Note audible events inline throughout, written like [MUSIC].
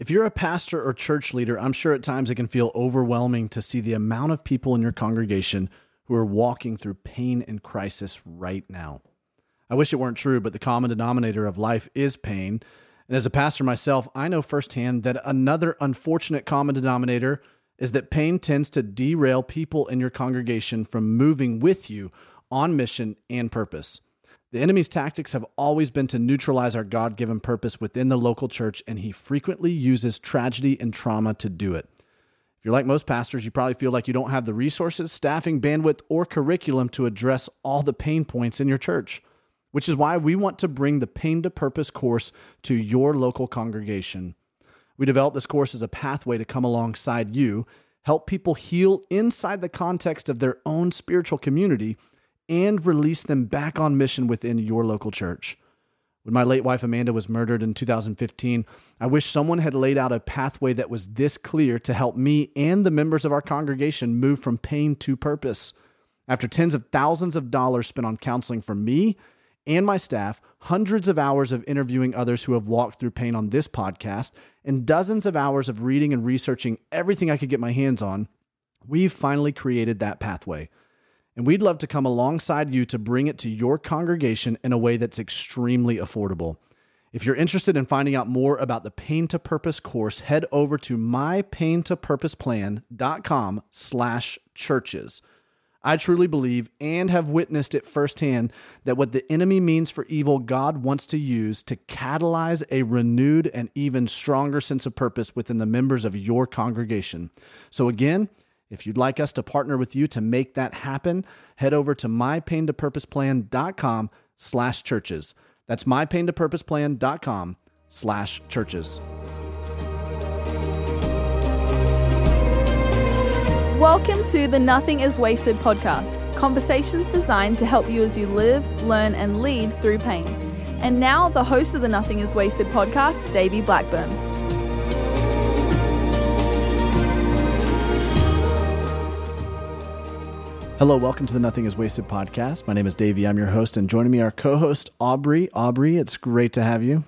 If you're a pastor or church leader, I'm sure at times it can feel overwhelming to see the amount of people in your congregation who are walking through pain and crisis right now. I wish it weren't true, but the common denominator of life is pain. And as a pastor myself, I know firsthand that another unfortunate common denominator is that pain tends to derail people in your congregation from moving with you on mission and purpose. The enemy's tactics have always been to neutralize our God given purpose within the local church, and he frequently uses tragedy and trauma to do it. If you're like most pastors, you probably feel like you don't have the resources, staffing, bandwidth, or curriculum to address all the pain points in your church, which is why we want to bring the Pain to Purpose course to your local congregation. We developed this course as a pathway to come alongside you, help people heal inside the context of their own spiritual community and release them back on mission within your local church. When my late wife Amanda was murdered in 2015, I wish someone had laid out a pathway that was this clear to help me and the members of our congregation move from pain to purpose. After tens of thousands of dollars spent on counseling for me and my staff, hundreds of hours of interviewing others who have walked through pain on this podcast, and dozens of hours of reading and researching everything I could get my hands on, we've finally created that pathway. And we'd love to come alongside you to bring it to your congregation in a way that's extremely affordable. If you're interested in finding out more about the Pain to Purpose course, head over to mypaintopurposeplan.com slash churches. I truly believe and have witnessed it firsthand that what the enemy means for evil, God wants to use to catalyze a renewed and even stronger sense of purpose within the members of your congregation. So again, if you'd like us to partner with you to make that happen, head over to mypaintopurposeplan.com slash churches. That's mypaintopurposeplan.com slash churches. Welcome to the Nothing is Wasted podcast, conversations designed to help you as you live, learn, and lead through pain. And now, the host of the Nothing is Wasted podcast, Davey Blackburn. Hello, welcome to the Nothing is Wasted podcast. My name is Davey. I'm your host, and joining me, our co-host Aubrey. Aubrey, it's great to have you.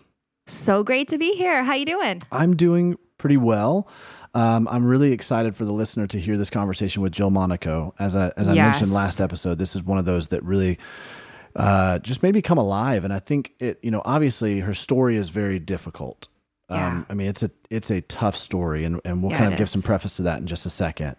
So great to be here. How you doing? I'm doing pretty well. Um, I'm really excited for the listener to hear this conversation with Jill Monaco. As I as I Yes. mentioned last episode, this is one of those that really uh, just made me come alive. And I think it, you know, obviously her story is very difficult. Um, Yeah. I mean, it's a it's a tough story, and and we'll Yeah, kind of give some preface to that in just a second.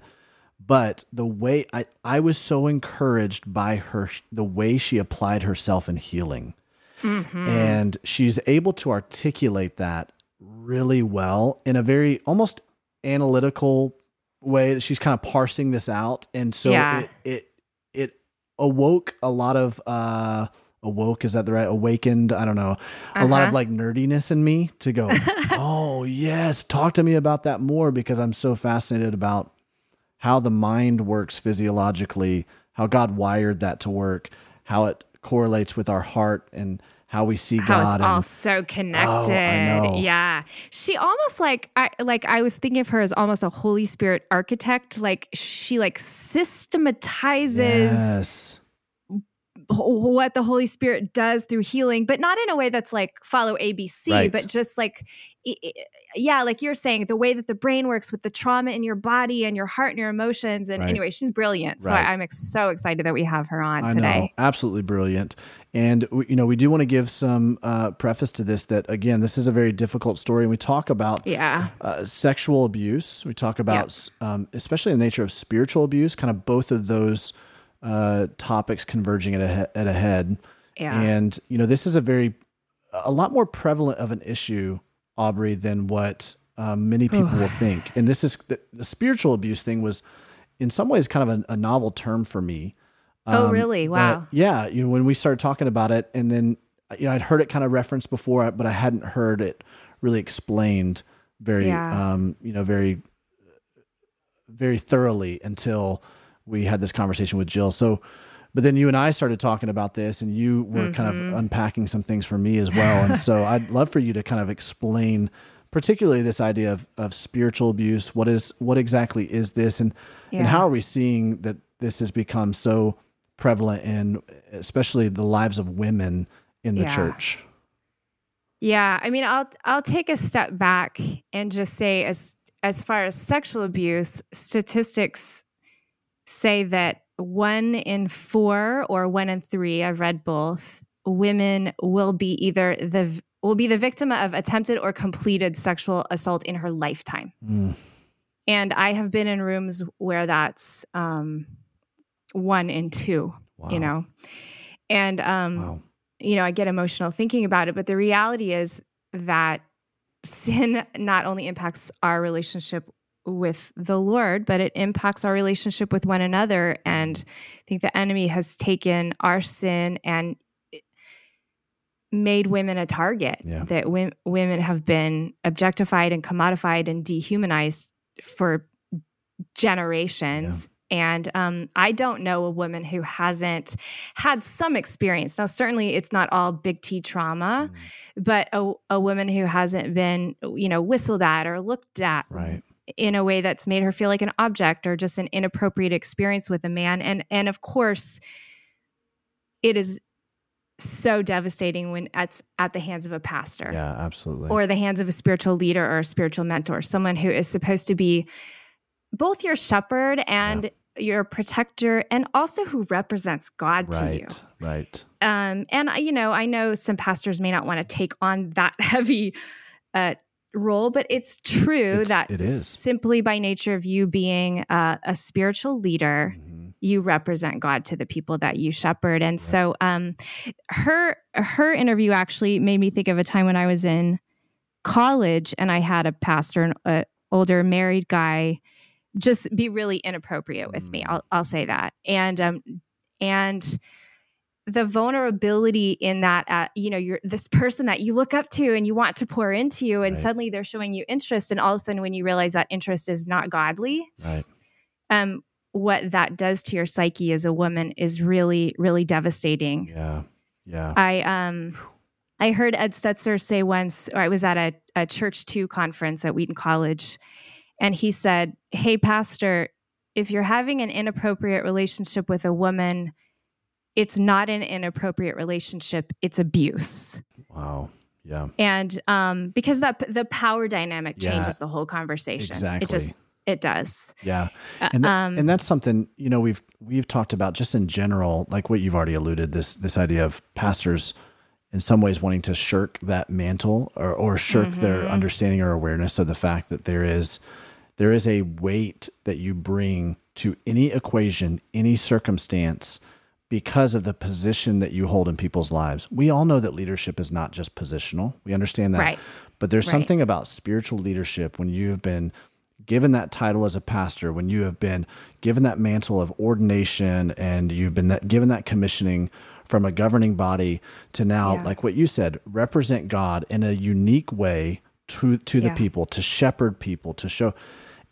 But the way I I was so encouraged by her the way she applied herself in healing. Mm-hmm. And she's able to articulate that really well in a very almost analytical way that she's kind of parsing this out. And so Yeah. it, it, it awoke a lot of, uh, awoke, is that the right? Awakened, I don't know, a lot of Uh-huh. like nerdiness in me to go, [LAUGHS] oh, yes, talk to me about that more because I'm so fascinated about how the mind works physiologically, how God wired that to work, how it correlates with our heart and how we see How God. it's all and, so oh, connected. know. Yeah. She almost like I like I was thinking of her as almost a Holy Spirit architect. Like she like systematizes yes. Wh- what the Holy Spirit does through healing, but not in a way that's like follow ABC, Right. but just like, yeah, like you're saying, the way that the brain works with the trauma in your body and your heart and your emotions. And Right. anyway, she's brilliant. So Right. I, I'm ex- so excited that we have her on I know, today. absolutely brilliant. And we, you know, we do want to give some uh, preface to this. That again, this is a very difficult story, and we talk about Yeah. uh, sexual abuse. We talk about, um, especially the nature of spiritual abuse. Kind of both of those uh, topics converging at a at a head. Yeah. And you know, this is a very a lot more prevalent of an issue, Aubrey, than what um, many people will think. And this is the, the spiritual abuse thing was, in some ways, kind of a, a novel term for me. Oh, Um, really? but Wow. yeah, you know, when we started talking about it, and then you know, I'd heard it kind of referenced before, but I hadn't heard it really explained very, Yeah. um, you know, very, very thoroughly until we had this conversation with Jill. So, but then you and I started talking about this, and you were kind Mm-hmm. of unpacking some things for me as well. And so, [LAUGHS] I'd love for you to kind of explain, particularly this idea of of spiritual abuse. What is what exactly is this, and and how are we seeing that this has become so prevalent in especially the lives of women in the Yeah. church? Yeah, I mean, I'll I'll take a step back and just say, as as far as sexual abuse, statistics say that one in four or one in three, I've read both, women will be either the will be the victim of attempted or completed sexual assault in her lifetime. Mm. And I have been in rooms where that's um, one in two, Wow. you know, and um, Wow. you know, I get emotional thinking about it, but the reality is that sin not only impacts our relationship with the Lord, but it impacts our relationship with one another. And I think the enemy has taken our sin and made women a target. Yeah. That w- women have been objectified and commodified and dehumanized for generations. And um, I don't know a woman who hasn't had some experience. Now, certainly it's not all big T trauma, Mm. but a, a woman who hasn't been, you know, whistled at or looked at Right. In a way that's made her feel like an object or just an inappropriate experience with a man. And and of course, it is so devastating when it's at the hands of a pastor Yeah, absolutely. or the hands of a spiritual leader or a spiritual mentor, someone who is supposed to be both your shepherd and your protector and also who represents God to you. right. Right. Um, and I- you know, I know some pastors may not want to take on that [LAUGHS] heavy uh, role, but it's true It's- that it is. simply by nature of you being uh, a spiritual leader, Mhm. you represent God to the people that you shepherd. And so, um, her her interview actually made me think of a time when I was in college and I had a pastor, an older married guy, just be really inappropriate with me. Mm. I'll I'll say that. And um, and the vulnerability in that uh, you know you're this person that you look up to and you want to pour into you and Right. suddenly they're showing you interest and all of a sudden when you realize that interest is not godly Right. um what that does to your psyche as a woman is really really devastating Yeah. Yeah. i um i heard ed stetzer say once or i was at a, a church 2 conference at wheaton college and he said hey pastor if you're having an inappropriate relationship with a woman it's not an inappropriate relationship it's abuse Wow. Yeah. and um because that the power dynamic Yeah, changes the whole conversation Exactly. it just it does Yeah. Uh, and, tha- um, and that's something you know we've we've talked about just in general like what you've already alluded this this idea of pastors in some ways wanting to shirk that mantle or, or shirk their Mm-hmm. understanding or awareness of the fact that there is there is a weight that you bring to any equation any circumstance because of the position that you hold in people's lives we all know that leadership is not just positional we understand that Right. but there's Right. something about spiritual leadership when you have been given that title as a pastor, when you have been given that mantle of ordination and you've been that, given that commissioning from a governing body to now, Yeah. like what you said, represent God in a unique way to to the people, to shepherd people, to show,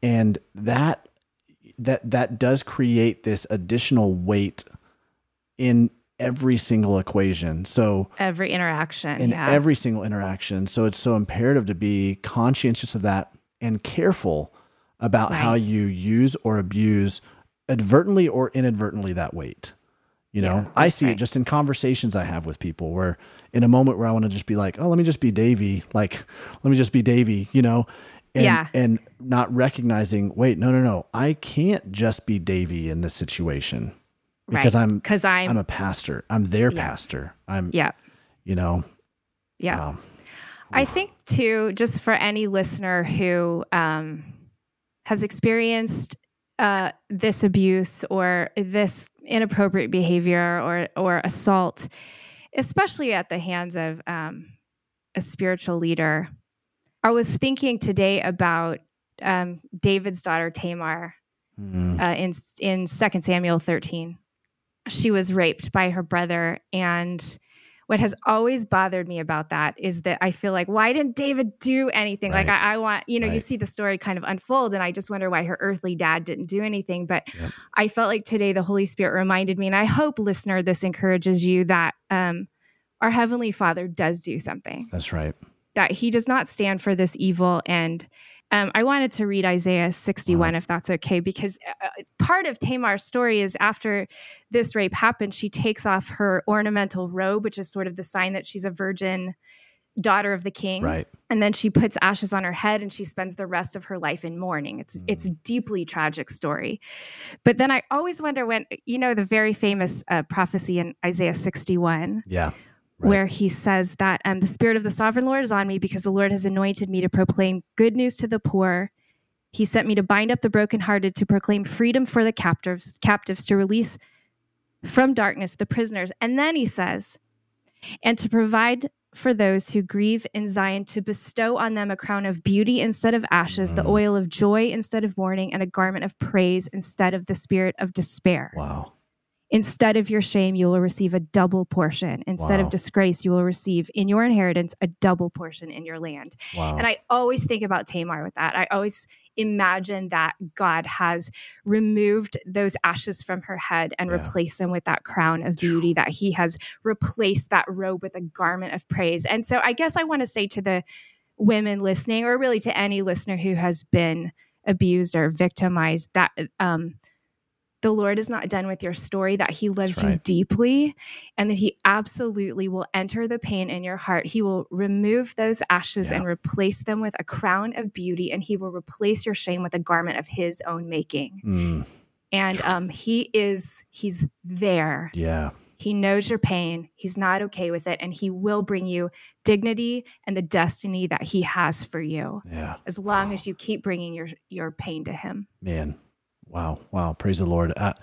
and that that that does create this additional weight in every single equation. So every interaction in yeah every single interaction. So it's so imperative to be conscientious of that and careful about how you use or abuse advertently or inadvertently that weight. You know, Yeah, I see it just in conversations I have with people where in a moment where I want to just be like, oh, let me just be Davey, like, let me just be Davey, you know, and, Yeah. and not recognizing, wait, no, no, no, I can't just be Davey in this situation because I'm, because I'm, I'm a pastor. I'm their Yeah. pastor. I'm, yeah you know, yeah um, I think too, just for any listener who um, has experienced uh, this abuse or this inappropriate behavior or or assault, especially at the hands of um, a spiritual leader, I was thinking today about um, David's daughter Tamar mm, uh, in in Second Samuel thirteen. She was raped by her brother, and what has always bothered me about that is that I feel like why didn't David do anything? Like I, I want, you know, you see the story kind of unfold, and I just wonder why her earthly dad didn't do anything. But Yep. I felt like today the Holy Spirit reminded me, and I hope listener this encourages you that um, our heavenly Father does do something that's right. that he does not stand for this evil. And um, I wanted to read Isaiah 61, if that's okay, because uh, part of Tamar's story is after this rape happened, she takes off her ornamental robe, which is sort of the sign that she's a virgin daughter of the king. Right. And then she puts ashes on her head and she spends the rest of her life in mourning. It's mm. it's deeply tragic story. But then I always wonder when you know the very famous uh, prophecy in Isaiah 61. Yeah. Right. Where he says that um, the Spirit of the Sovereign Lord is on me because the Lord has anointed me to proclaim good news to the poor. He sent me to bind up the brokenhearted, to proclaim freedom for the captives, captives, to release from darkness the prisoners. And then he says, and to provide for those who grieve in Zion, to bestow on them a crown of beauty instead of ashes, the mm. oil of joy instead of mourning, and a garment of praise instead of the spirit of despair. Wow. Instead of your shame, you will receive a double portion. Instead wow. of disgrace, you will receive in your inheritance a double portion in your land. Wow. And I always think about Tamar with that. I always imagine that God has removed those ashes from her head and yeah. replaced them with that crown of beauty, that He has replaced that robe with a garment of praise. And so I guess I want to say to the women listening, or really to any listener who has been abused or victimized, that um, the Lord is not done with your story, that He loves right. you deeply, and that He absolutely will enter the pain in your heart. He will remove those ashes yeah. and replace them with a crown of beauty, and He will replace your shame with a garment of His own making. Mm. And um, He is, He's there. Yeah. He knows your pain. He's not okay with it. And he will bring you dignity and the destiny that he has for you. Yeah. As long as you keep bringing your, your pain to him. Man, Wow, wow, praise the Lord. Uh,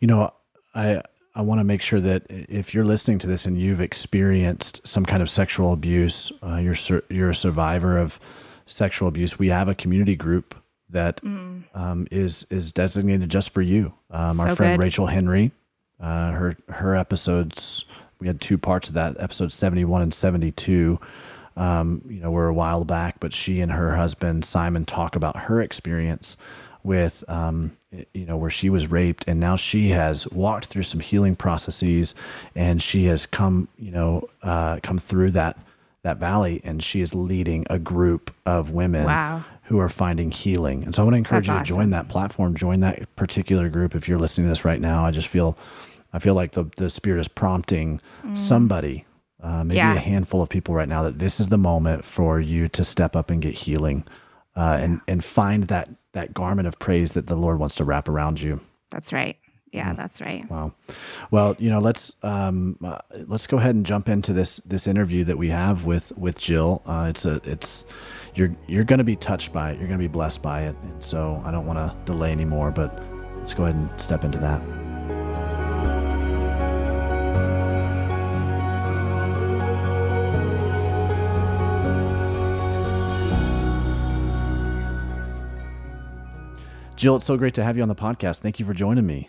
you know, I I want to make sure that if you're listening to this and you've experienced some kind of sexual abuse, uh, you're you're a survivor of sexual abuse. We have a community group that mm. um, is is designated just for you. Um, so our friend good. Rachel Henry, uh, her her episodes. We had two parts of that, episode seventy one and seventy two. Um, you know, were a while back, but she and her husband Simon talk about her experience with um, you know where she was raped and now she has walked through some healing processes and she has come you know uh, come through that that valley and she is leading a group of women wow. who are finding healing and so i want to encourage That's you to join that platform join that particular group if you're listening to this right now i just feel i feel like the, the spirit is prompting mm. somebody uh, maybe yeah. a handful of people right now that this is the moment for you to step up and get healing uh, and and find that that garment of praise that the Lord wants to wrap around you. That's right. Yeah, mm. that's right. Wow. Well, you know, let's um, uh, let's go ahead and jump into this this interview that we have with with Jill. Uh, it's a it's you're you're going to be touched by it. You're going to be blessed by it. And so I don't want to delay anymore, but let's go ahead and step into that. Jill, it's so great to have you on the podcast. Thank you for joining me.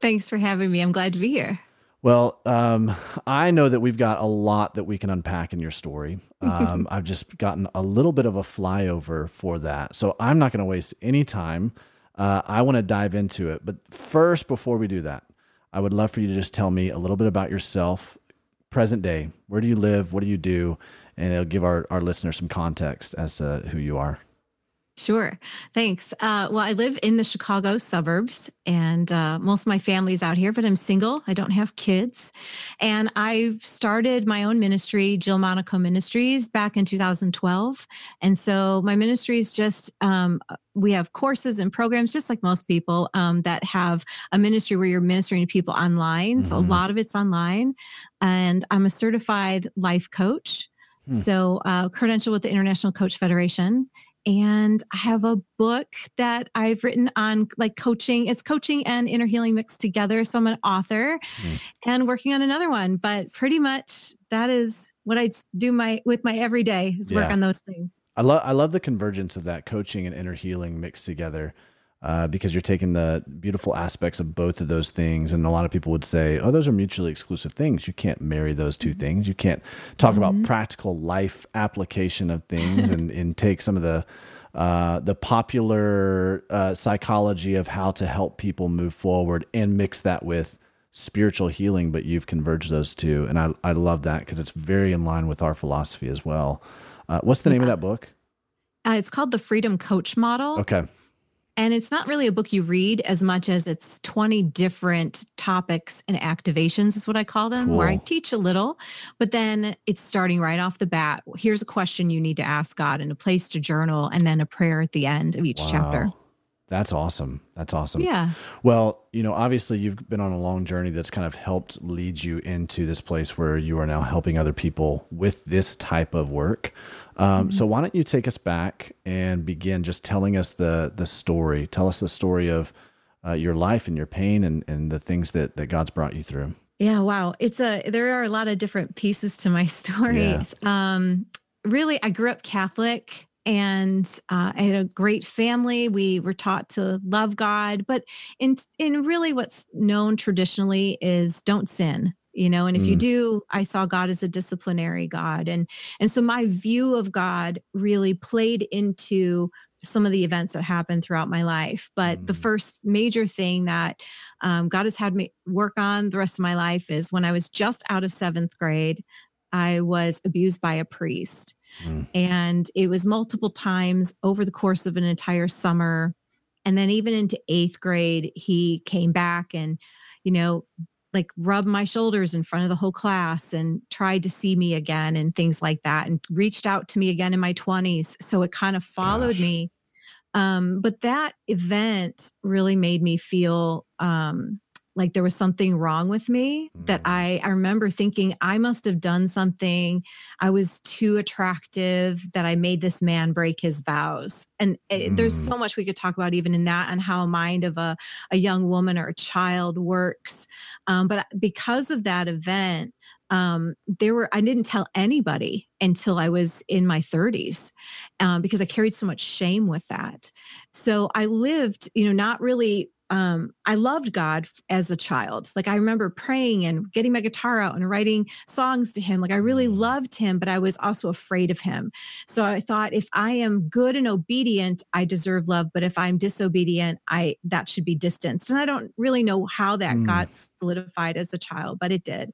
Thanks for having me. I'm glad to be here. Well, um, I know that we've got a lot that we can unpack in your story. [LAUGHS] Um, I've just gotten a little bit of a flyover for that. So I'm not going to waste any time. Uh, I want to dive into it. But first, before we do that, I would love for you to just tell me a little bit about yourself, present day. Where do you live? What do you do? And it'll give our, our listeners some context as to who you are. Sure. Thanks. Uh, well, I live in the Chicago suburbs, and uh, most of my family's out here, but I'm single. I don't have kids. And I started my own ministry, Jill Monaco Ministries, back in 2012. And so my ministry is just, um, we have courses and programs, just like most people, um, that have a ministry where you're ministering to people online. Mm-hmm. So a mm-hmm. lot of it's online. And I'm a certified life coach. Hmm. So, uh, credential with the International Coach Federation and I have a book that I've written on like coaching. It's coaching and inner healing mixed together. So I'm an author mm. and working on another one, but pretty much that is what I do my with my everyday is work on those things. I love I love the convergence of that coaching and inner healing mixed together uh, because you're taking the beautiful aspects of both of those things. And a lot of people would say, oh, those are mutually exclusive things. You can't marry those two things. You can't talk mm-hmm. about practical life application of things and, and take some of the uh, the popular uh, psychology of how to help people move forward and mix that with spiritual healing, but you've converged those two. And I, I love that because it's very in line with our philosophy as well. Uh, what's the name of that book? Uh, it's called the Freedom Coach Model. Okay. And it's not really a book you read as much as it's 20 different topics and activations is what I call them, cool. where I teach a little, but then it's starting right off the bat. Here's a question you need to ask God and a place to journal and then a prayer at the end of each wow. chapter. That's awesome. That's awesome. Yeah. Well, you know, obviously you've been on a long journey that's kind of helped lead you into this place where you are now helping other people with this type of work. Um, mm-hmm. So why don't you take us back and begin just telling us the the story? Tell us the story of uh, your life and your pain and and the things that that God's brought you through. Yeah. Wow. It's a there are a lot of different pieces to my story. [LAUGHS] Yeah. Um, really, I grew up Catholic and uh, I had a great family. We were taught to love God, but in in really what's known traditionally is don't sin. You know, and if mm. you do, I saw God as a disciplinary God, and and so my view of God really played into some of the events that happened throughout my life. But mm. the first major thing that um, God has had me work on the rest of my life is when I was just out of seventh grade, I was abused by a priest. Mm. And it was multiple times over the course of an entire summer. And then even into eighth grade, he came back and, you know, like rubbed my shoulders in front of the whole class and tried to see me again and things like that and reached out to me again in my 20s. So it kind of followed Gosh. me. Um, but that event really made me feel um, like there was something wrong with me that mm. I I remember thinking I must have done something I was too attractive that I made this man break his vows and it, mm. there's so much we could talk about even in that and how a mind of a a young woman or a child works um, but because of that event um, there were I didn't tell anybody until I was in my 30s um, because I carried so much shame with that. So I lived, you know, not really um, I loved God as a child. Like I remember praying and getting my guitar out and writing songs to him. Like I really mm. loved him, but I was also afraid of him. So I thought if I am good and obedient, I deserve love. But if I'm disobedient, I that should be distanced. And I don't really know how that mm. got solidified as a child, but it did.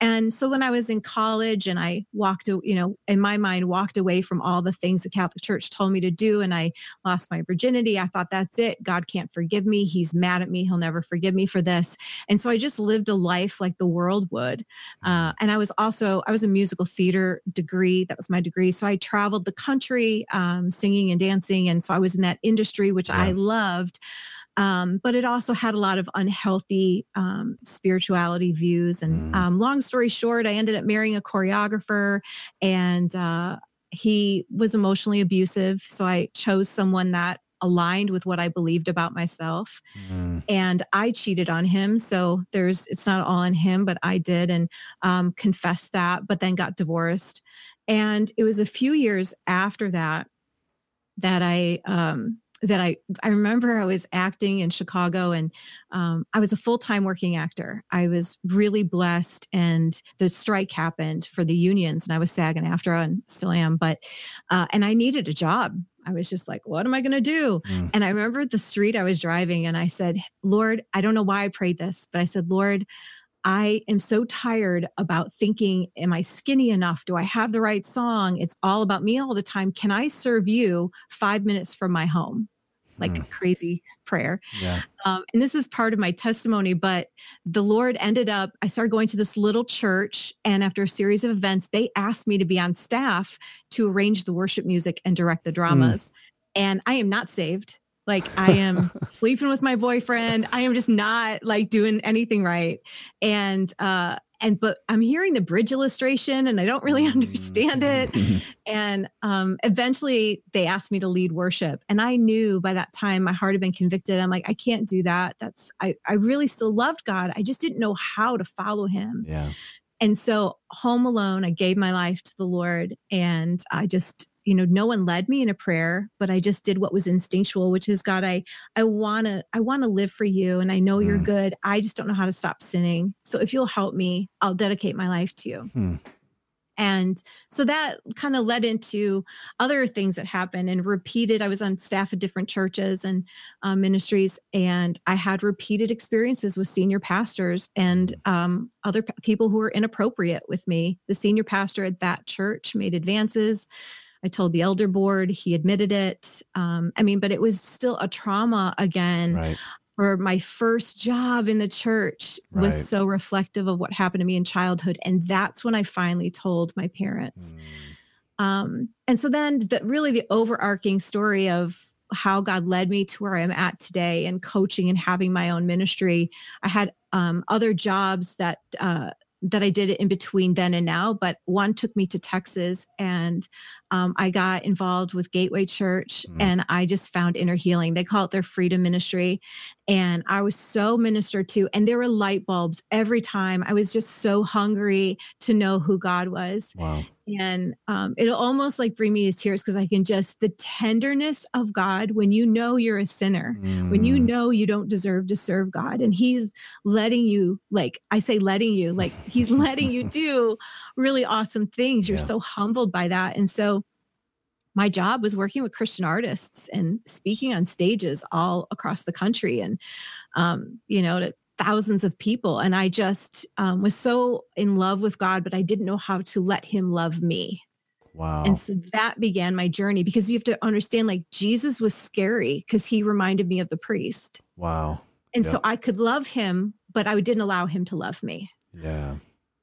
And so when I was in college and I walked, you know, in my mind, walked away from all the things the Catholic Church told me to do and I lost my virginity, I thought, that's it. God can't forgive me. He's mad at me. He'll never forgive me for this. And so I just lived a life like the world would. Uh, and I was also, I was a musical theater degree. That was my degree. So I traveled the country um, singing and dancing. And so I was in that industry, which yeah. I loved. Um, but it also had a lot of unhealthy um, spirituality views. And mm. um, long story short, I ended up marrying a choreographer, and uh, he was emotionally abusive. So I chose someone that aligned with what I believed about myself. Mm. And I cheated on him. So there's, it's not all on him, but I did and um, confessed that, but then got divorced. And it was a few years after that that I um, that I I remember I was acting in Chicago and um, I was a full time working actor. I was really blessed, and the strike happened for the unions, and I was SAG and AFTRA and still am. But uh, and I needed a job. I was just like, what am I going to do? Mm. And I remember the street I was driving, and I said, Lord, I don't know why I prayed this, but I said, Lord. I am so tired about thinking, am I skinny enough? Do I have the right song? It's all about me all the time. Can I serve you five minutes from my home? Like mm. crazy prayer. Yeah. Um, and this is part of my testimony, but the Lord ended up, I started going to this little church. And after a series of events, they asked me to be on staff to arrange the worship music and direct the mm. dramas. Mm. And I am not saved. Like I am [LAUGHS] sleeping with my boyfriend. I am just not like doing anything right. And uh and but I'm hearing the bridge illustration and I don't really understand it. Mm-hmm. [LAUGHS] and um eventually they asked me to lead worship. And I knew by that time my heart had been convicted. I'm like, I can't do that. That's I, I really still loved God. I just didn't know how to follow him. Yeah. And so home alone, I gave my life to the Lord and I just you know no one led me in a prayer but i just did what was instinctual which is god i i want to i want to live for you and i know mm. you're good i just don't know how to stop sinning so if you'll help me i'll dedicate my life to you mm. And so that kind of led into other things that happened and repeated. I was on staff at different churches and um, ministries, and I had repeated experiences with senior pastors and um, other p- people who were inappropriate with me. The senior pastor at that church made advances I told the elder board, he admitted it. Um, I mean, but it was still a trauma again. Right. Or my first job in the church Right. was so reflective of what happened to me in childhood. And that's when I finally told my parents. Mm. Um, and so then the, really the overarching story of how God led me to where I'm at today and coaching and having my own ministry. I had um, other jobs that uh, that I did it in between then and now, but one took me to Texas and um, I got involved with Gateway Church Mm. and I just found inner healing. They call it their freedom ministry. And I was so ministered to, and there were light bulbs every time. I was just so hungry to know who God was Wow. And um, it'll almost like bring me to tears because I can just the tenderness of God when you know you're a sinner, when you Mm. know you don't deserve to serve God, and He's letting you, like I say, letting you, like He's letting you [LAUGHS] do really awesome things. You're Yeah. so humbled by that, and so my job was working with Christian artists and speaking on stages all across the country, and um, you know to thousands of people and i just um, was so in love with god but i didn't know how to let him love me Wow. and so that began my journey because you have to understand like jesus was scary because he reminded me of the priest wow. and Yep. so i could love him but i didn't allow him to love me Yeah.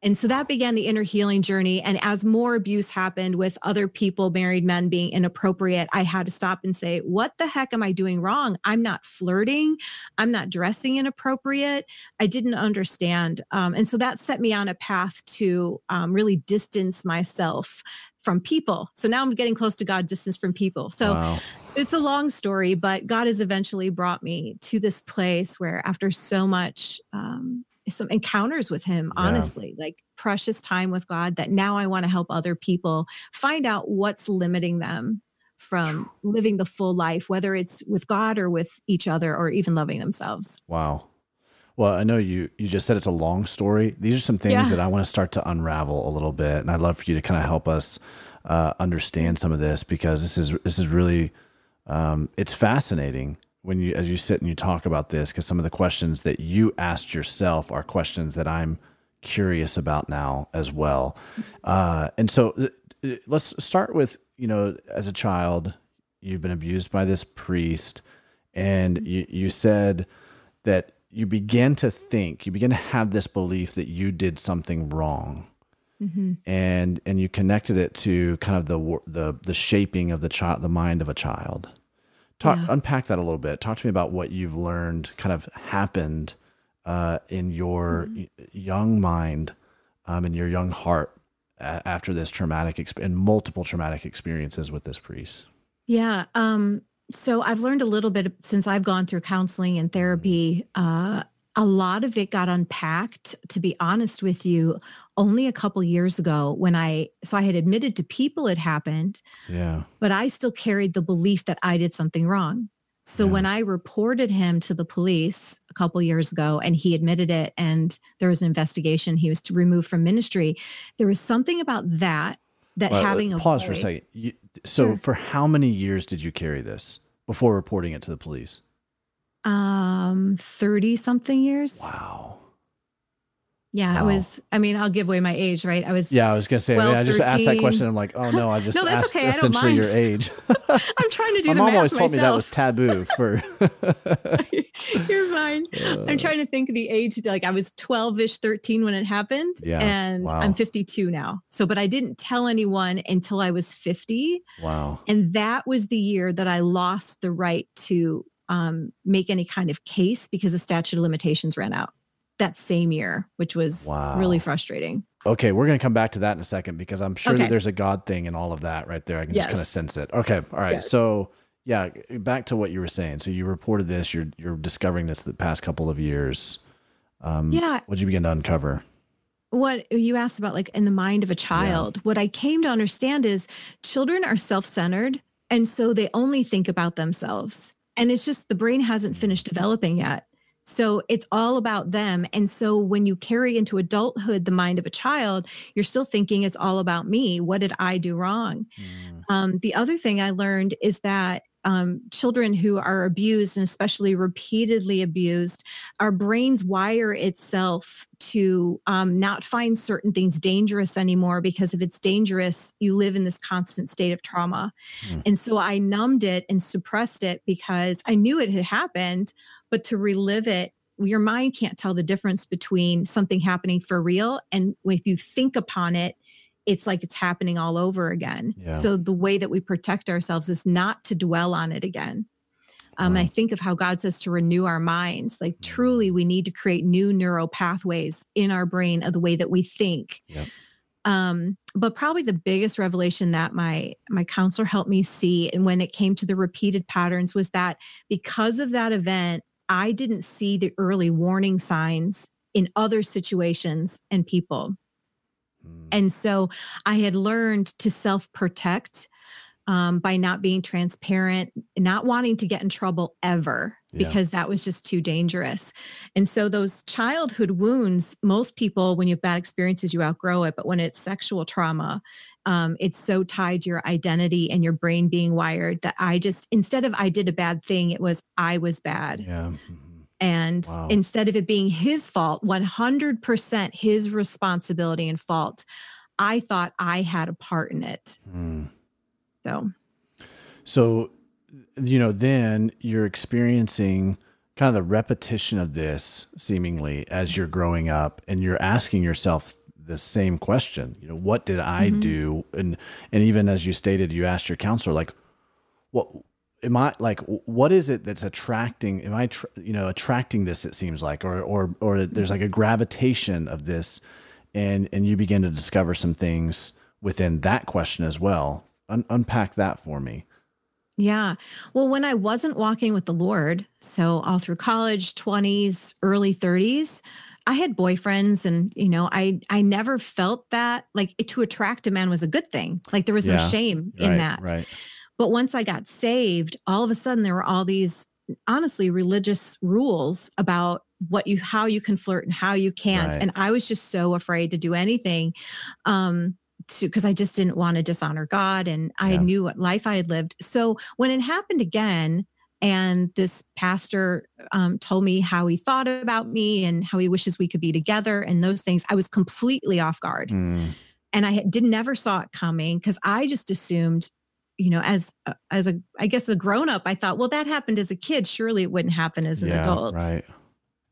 And so that began the inner healing journey. And as more abuse happened with other people, married men being inappropriate, I had to stop and say, What the heck am I doing wrong? I'm not flirting. I'm not dressing inappropriate. I didn't understand. Um, and so that set me on a path to um, really distance myself from people. So now I'm getting close to God, distance from people. So wow. it's a long story, but God has eventually brought me to this place where, after so much, um, some encounters with Him, Yeah. honestly, like precious time with God, that now I want to help other people find out what's limiting them from living the full life, whether it's with God or with each other or even loving themselves. Wow. Well, I know you you just said it's a long story. These are some things Yeah. that I want to start to unravel a little bit, and I'd love for you to kind of help us uh, understand some of this because this is this is really um, it's fascinating when you as you sit and you talk about this because some of the questions that you asked yourself are questions that I'm curious about now as well. Uh, and so uh, uh, let's start with you know as a child you've been abused by this priest and you, you said that you began to think you began to have this belief that you did something wrong. And and you connected it to kind of the the the shaping of the child the mind of a child talk Yeah. unpack that a little bit talk to me about what you've learned kind of happened uh, in your y- young mind um, in your young heart a- after this traumatic exp- and multiple traumatic experiences with this priest Yeah. Um, so I've learned a little bit since I've gone through counseling and therapy. Uh, a lot of it got unpacked, to be honest with you, only a couple years ago when I, so I had admitted to people it happened, yeah but I still carried the belief that I did something wrong. So Yeah. when I reported him to the police a couple years ago and he admitted it and there was an investigation, he was to remove from ministry. There was something about that that Well, uh, having a pause for a second. You, so, Sure. for how many years did you carry this before reporting it to the police? um 30 something years Wow. Yeah i was i mean i'll give away my age right i was Yeah, I was gonna say. I, mean, I just asked that question. I'm like, oh no, I [LAUGHS] just No, that's asked okay, I don't essentially mind. your age. [LAUGHS] i'm trying to do the math. My mom always told me that was taboo [LAUGHS] for. you're fine Uh, i'm trying to think of the age like i was 12ish 13 when it happened Yeah, and wow. i'm 52 now so but i didn't tell anyone until i was 50 wow. and that was the year that i lost the right to um, make any kind of case because the statute of limitations ran out that same year which was Wow. really frustrating Okay, we're gonna come back to that in a second because I'm sure that there's a God thing and all of that right there. I can just kind of sense it. Okay, all right. Yes. So yeah, back to what you were saying. So you reported this. You're you're discovering this the past couple of years. Um, Yeah. What did you begin to uncover? what you asked about like in the mind of a child what i came to understand is children are self-centered and so they only think about themselves and it's just the brain hasn't finished developing yet so it's all about them and so when you carry into adulthood the mind of a child you're still thinking it's all about me what did i do wrong Mm, um, the other thing I learned is that um, children who are abused and especially repeatedly abused, our brains wire itself to um, not find certain things dangerous anymore because if it's dangerous, you live in this constant state of trauma. Mm. And so I numbed it and suppressed it because I knew it had happened, but to relive it your mind can't tell the difference between something happening for real and if you think upon it it's like it's happening all over again. Yeah. So the way that we protect ourselves is not to dwell on it again. Um, wow. I think of how God says to renew our minds. Like truly, we need to create new neural pathways in our brain of the way that we think. Yep. Um, but probably the biggest revelation that my my counselor helped me see, and when it came to the repeated patterns, was that because of that event, I didn't see the early warning signs in other situations and people. Mm. And so I had learned to self protect um, by not being transparent, not wanting to get in trouble ever, yeah. because that was just too dangerous. And so those childhood wounds, most people, when you have bad experiences, you outgrow it. But when it's sexual trauma, um, it's so tied to your identity and your brain being wired that I just, instead of I did a bad thing, it was I was bad. Yeah. Mm-hmm. And wow. instead of it being his fault, 100% his responsibility and fault, I thought I had a part in it. Mm. So, so, you know, then you're experiencing kind of the repetition of this seemingly as you're growing up and you're asking yourself the same question you know what did i mm-hmm. do? And and even as you stated you asked your counselor like what am I like what is it that's attracting am I tr- you know attracting this it seems like or or or there's like a gravitation of this and and you begin to discover some things within that question as well. Un- unpack that for me yeah. Well, when I wasn't walking with the Lord, so all through college, 20s, early 30s, I had boyfriends and you know, I I never felt that like to attract a man was a good thing. Like there was yeah, no shame in right, that. Right. But once I got saved, all of a sudden there were all these honestly religious rules about what you how you can flirt and how you can't right. and i was just so afraid to do anything um to because i just didn't want to dishonor god and i yeah. knew what life i had lived. So when it happened again and this pastor um, told me how he thought about me and how he wishes we could be together and those things i was completely off guard. Mm. and i did never saw it coming because i just assumed you know as as a i guess a grown up i thought well that happened as a kid. Surely it wouldn't happen as an yeah, adult. right.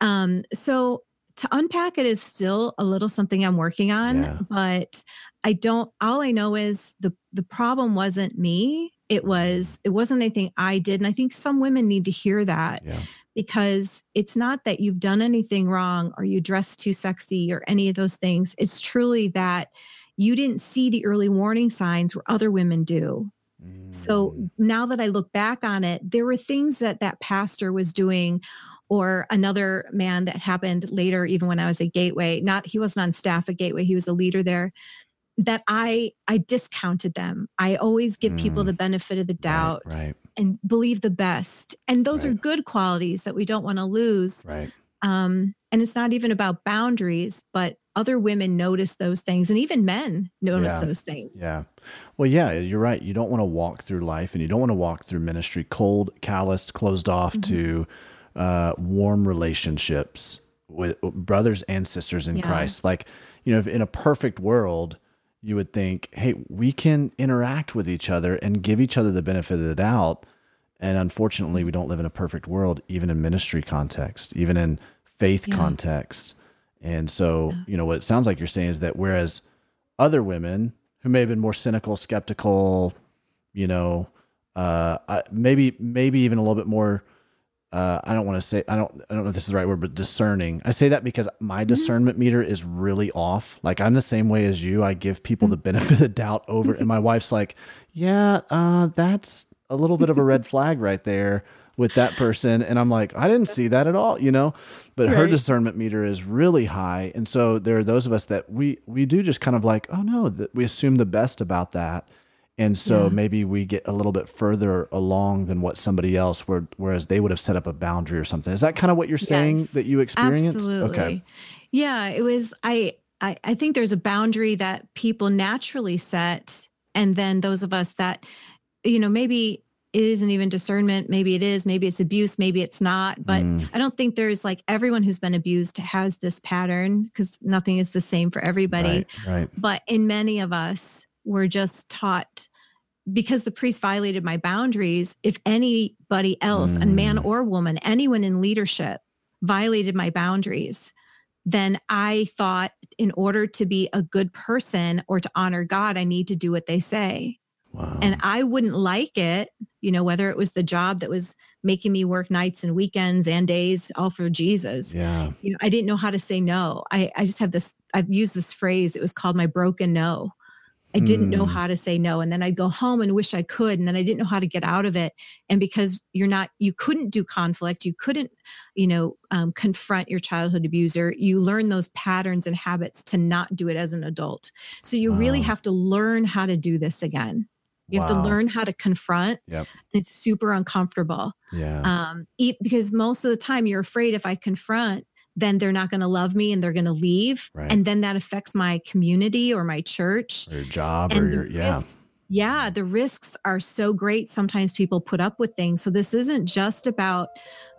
Um so to unpack it is still a little something i'm working on yeah. but i don't all i know is the the problem wasn't me it was it wasn't anything i did and i think some women need to hear that yeah. because it's not that you've done anything wrong or you dress too sexy or any of those things it's truly that you didn't see the early warning signs where other women do so mm. now that I look back on it, there were things that that pastor was doing or another man that happened later even when I was at Gateway. Not he wasn't on staff at Gateway, he was a leader there that I I discounted them. I always give mm. people the benefit of the doubt right, right. and believe the best. And those right. are good qualities that we don't want to lose. Right. Um, and it's not even about boundaries, but other women notice those things and even men notice yeah. those things. Yeah. Well, yeah, you're right. You don't want to walk through life and you don't want to walk through ministry cold, calloused, closed off mm-hmm. to uh, warm relationships with brothers and sisters in yeah. Christ. Like, you know, if in a perfect world, you would think, hey, we can interact with each other and give each other the benefit of the doubt. And unfortunately, we don't live in a perfect world, even in ministry context, even in faith yeah. context. And so, yeah. you know, what it sounds like you're saying is that whereas other women who may have been more cynical, skeptical, you know, uh, maybe maybe even a little bit more. Uh, I don't want to say I don't I don't know if this is the right word, but discerning. I say that because my mm-hmm. discernment meter is really off. Like I'm the same way as you. I give people the mm-hmm. benefit of the doubt over, and my [LAUGHS] wife's like, "Yeah, uh, that's a little bit of a red flag right there." with that person and i'm like i didn't see that at all you know but right. her discernment meter is really high and so there are those of us that we we do just kind of like oh no that we assume the best about that and so yeah. maybe we get a little bit further along than what somebody else where, whereas they would have set up a boundary or something is that kind of what you're saying yes, that you experienced absolutely. okay yeah it was I, I i think there's a boundary that people naturally set and then those of us that you know maybe it isn't even discernment. Maybe it is, maybe it's abuse, maybe it's not. But mm. I don't think there's like everyone who's been abused has this pattern because nothing is the same for everybody. Right, right. But in many of us, we're just taught because the priest violated my boundaries. If anybody else, mm. a man mm. or woman, anyone in leadership violated my boundaries, then I thought in order to be a good person or to honor God, I need to do what they say. Wow. And I wouldn't like it, you know, whether it was the job that was making me work nights and weekends and days, all for Jesus. Yeah. You know, I didn't know how to say no. I, I just have this, I've used this phrase, it was called my broken no. I didn't know hmm. how to say no. And then I'd go home and wish I could. And then I didn't know how to get out of it. And because you're not, you couldn't do conflict, you couldn't, you know, um, confront your childhood abuser, you learn those patterns and habits to not do it as an adult. So you wow. really have to learn how to do this again. You wow. have to learn how to confront. Yep. It's super uncomfortable. Yeah. Um, because most of the time you're afraid if I confront, then they're not going to love me and they're going to leave. Right. And then that affects my community or my church. Or your job and or your, yeah. Risks, yeah, the risks are so great. Sometimes people put up with things. So this isn't just about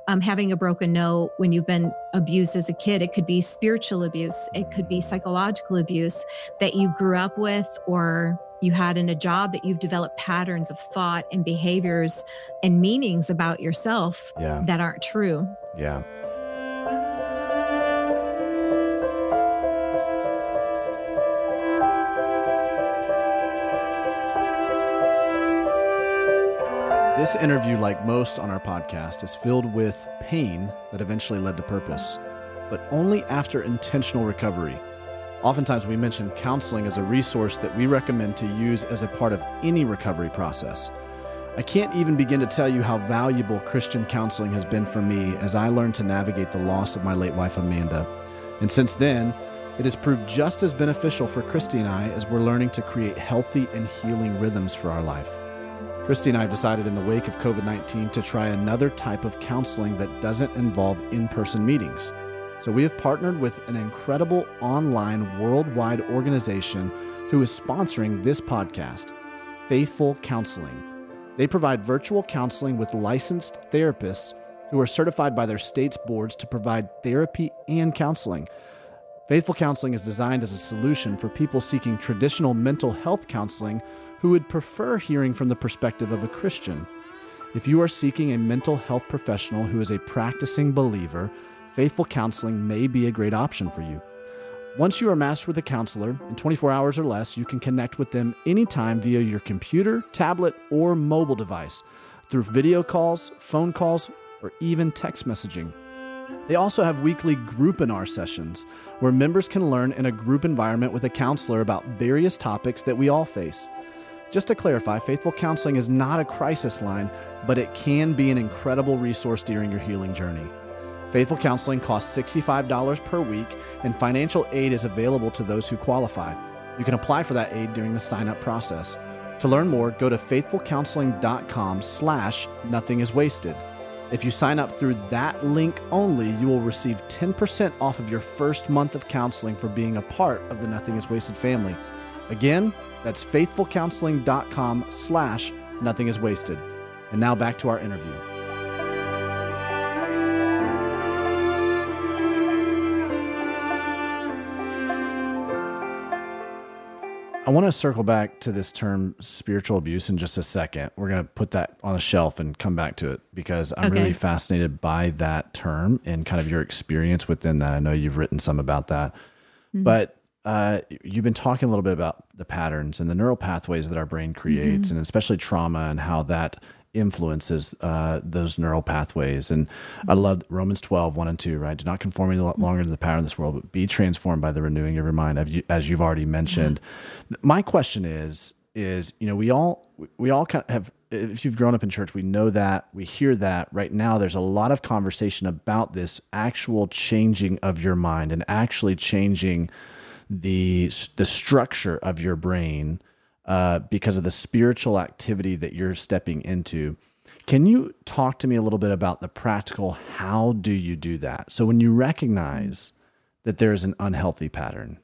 um, having a broken no when you've been abused as a kid. It could be spiritual abuse, it could be psychological abuse that you grew up with or you had in a job that you've developed patterns of thought and behaviors and meanings about yourself yeah. that aren't true. Yeah. This interview, like most on our podcast, is filled with pain that eventually led to purpose, but only after intentional recovery. Oftentimes, we mention counseling as a resource that we recommend to use as a part of any recovery process. I can't even begin to tell you how valuable Christian counseling has been for me as I learned to navigate the loss of my late wife, Amanda. And since then, it has proved just as beneficial for Christy and I as we're learning to create healthy and healing rhythms for our life. Christy and I have decided in the wake of COVID 19 to try another type of counseling that doesn't involve in person meetings. So we have partnered with an incredible online worldwide organization who is sponsoring this podcast, Faithful Counseling. They provide virtual counseling with licensed therapists who are certified by their state's boards to provide therapy and counseling. Faithful Counseling is designed as a solution for people seeking traditional mental health counseling who would prefer hearing from the perspective of a Christian. If you are seeking a mental health professional who is a practicing believer, faithful counseling may be a great option for you. Once you are matched with a counselor, in 24 hours or less, you can connect with them anytime via your computer, tablet, or mobile device through video calls, phone calls, or even text messaging. They also have weekly groupinar sessions where members can learn in a group environment with a counselor about various topics that we all face. Just to clarify, Faithful Counseling is not a crisis line, but it can be an incredible resource during your healing journey. Faithful Counseling costs $65 per week, and financial aid is available to those who qualify. You can apply for that aid during the sign-up process. To learn more, go to faithfulcounseling.com slash nothing is wasted. If you sign up through that link only, you will receive 10% off of your first month of counseling for being a part of the Nothing is Wasted family. Again, that's faithfulcounseling.com slash nothing is wasted. And now back to our interview. I want to circle back to this term spiritual abuse in just a second. We're going to put that on a shelf and come back to it because I'm okay. really fascinated by that term and kind of your experience within that. I know you've written some about that. Mm-hmm. But uh, you've been talking a little bit about the patterns and the neural pathways that our brain creates, mm-hmm. and especially trauma and how that influences uh, those neural pathways. And mm-hmm. I love Romans 12, 1 and 2, right? Do not conform any mm-hmm. longer to the pattern of this world, but be transformed by the renewing of your mind, as you've already mentioned. Mm-hmm. My question is, is, you know, we all, we all kind of have, if you've grown up in church, we know that, we hear that. Right now, there's a lot of conversation about this actual changing of your mind and actually changing the the structure of your brain uh, because of the spiritual activity that you're stepping into. Can you talk to me a little bit about the practical? How do you do that? So when you recognize that there's an unhealthy pattern,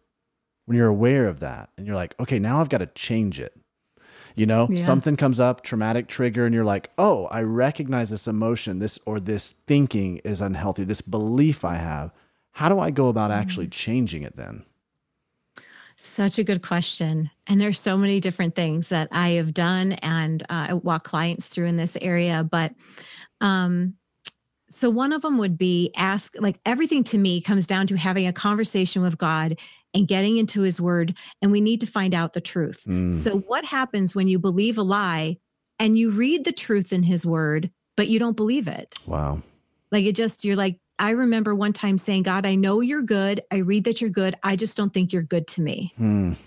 when you're aware of that, and you're like, okay, now I've got to change it. You know, Yeah. something comes up, traumatic trigger, and you're like, oh, I recognize this emotion, this or this thinking is unhealthy, this belief I have. How do I go about actually Mm-hmm. changing it then? Such a good question. And there's so many different things that I have done and uh, I walk clients through in this area. But um, so one of them would be ask, like everything to me comes down to having a conversation with God and getting into his word. And we need to find out the truth. Mm, So, what happens when you believe a lie and you read the truth in his word, but you don't believe it? wow. Like it just, you're like, I remember one time saying, God, I know you're good. I read that you're good. I just don't think you're good to me. Hmm. [LAUGHS]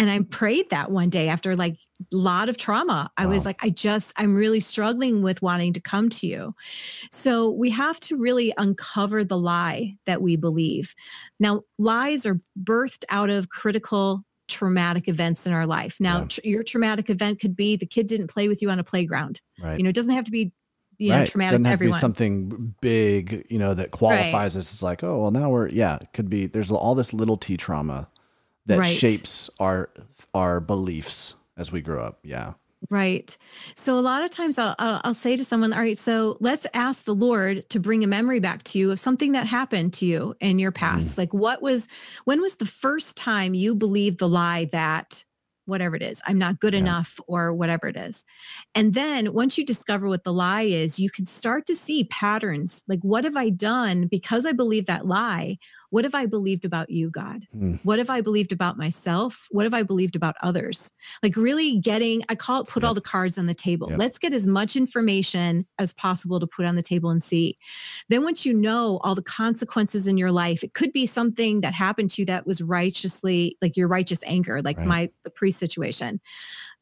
And I prayed that one day after like a lot of trauma. I was like, I just, I'm really struggling with wanting to come to you. So we have to really uncover the lie that we believe. Now, lies are birthed out of critical traumatic events in our life. Now, Yeah. tr- your traumatic event could be the kid didn't play with you on a playground. Right. You know, it doesn't have to be, you know, traumatic Doesn't to have everyone. to be something big, you know, that qualifies us. It's like, oh, well, now we're yeah. It could be. There's all this little t trauma that Right. shapes our our beliefs as we grow up. Yeah. Right. So a lot of times I'll, I'll, I'll say to someone, all right, so let's ask the Lord to bring a memory back to you of something that happened to you in your mm-hmm. past. Like what was, when was the first time you believed the lie that whatever it is, I'm not good Yeah. enough or whatever it is. And then once you discover what the lie is, you can start to see patterns. Like what have I done because I believe that lie? What have I believed about you, God? Hmm. What have I believed about myself? What have I believed about others? Like really getting, I call it put all the cards on the table. Yep. Let's get as much information as possible to put on the table and see. Then once you know all the consequences in your life, it could be something that happened to you that was righteously like your righteous anger, like Right. my the pre situation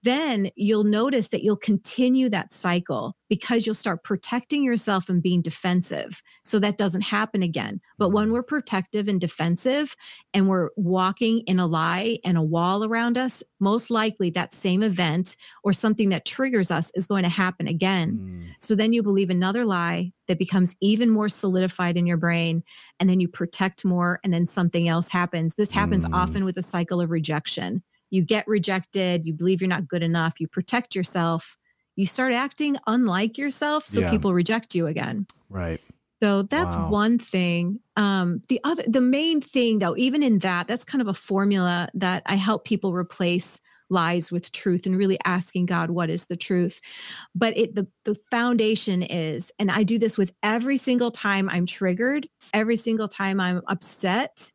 then you'll notice that you'll continue that cycle because you'll start protecting yourself and being defensive. So that doesn't happen again. But when we're protective and defensive and we're walking in a lie and a wall around us, most likely that same event or something that triggers us is going to happen again. Hmm. So then you believe another lie that becomes even more solidified in your brain. And then you protect more, and then something else happens. This happens Mm. often with a cycle of rejection. You get rejected, you believe you're not good enough, you protect yourself, you start acting unlike yourself. So Yeah. people reject you again. Right. So that's Wow. one thing. Um, the other, the main thing though, even in that, that's kind of a formula that I help people replace lies with truth and really asking God, what is the truth? But it, the, the foundation is, and I do this with every single time I'm triggered, every single time I'm upset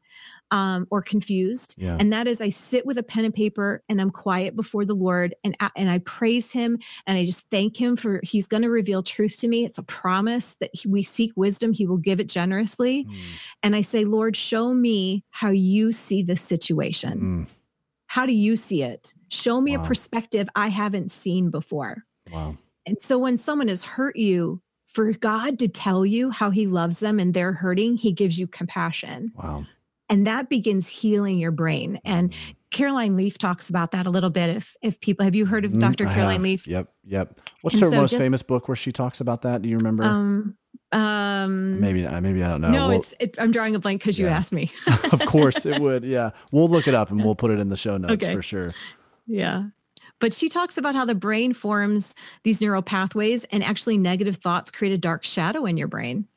um, or confused. Yeah. And that is I sit with a pen and paper and I'm quiet before the Lord and a- and I praise him and I just thank him for he's going to reveal truth to me. It's a promise that he, we seek wisdom, he will give it generously. Hmm. And I say, "Lord, show me how you see this situation. Mm. How do you see it? Show me Wow. a perspective I haven't seen before." Wow. And so when someone has hurt you, for God to tell you how he loves them and they're hurting, he gives you compassion Wow. And that begins healing your brain and caroline leaf talks about that a little bit if if people have you heard of Mm, dr I caroline have. leaf Yep. Yep. What's And her so most just- famous book where she talks about that? Do you remember? um um maybe. Maybe I don't know. no We'll- it's it, i'm drawing a blank because you asked me [LAUGHS] of course it would. Yeah. We'll look it up and we'll put it in the show notes Okay. for sure. yeah but she talks about how the brain forms these neural pathways and actually negative thoughts create a dark shadow in your brain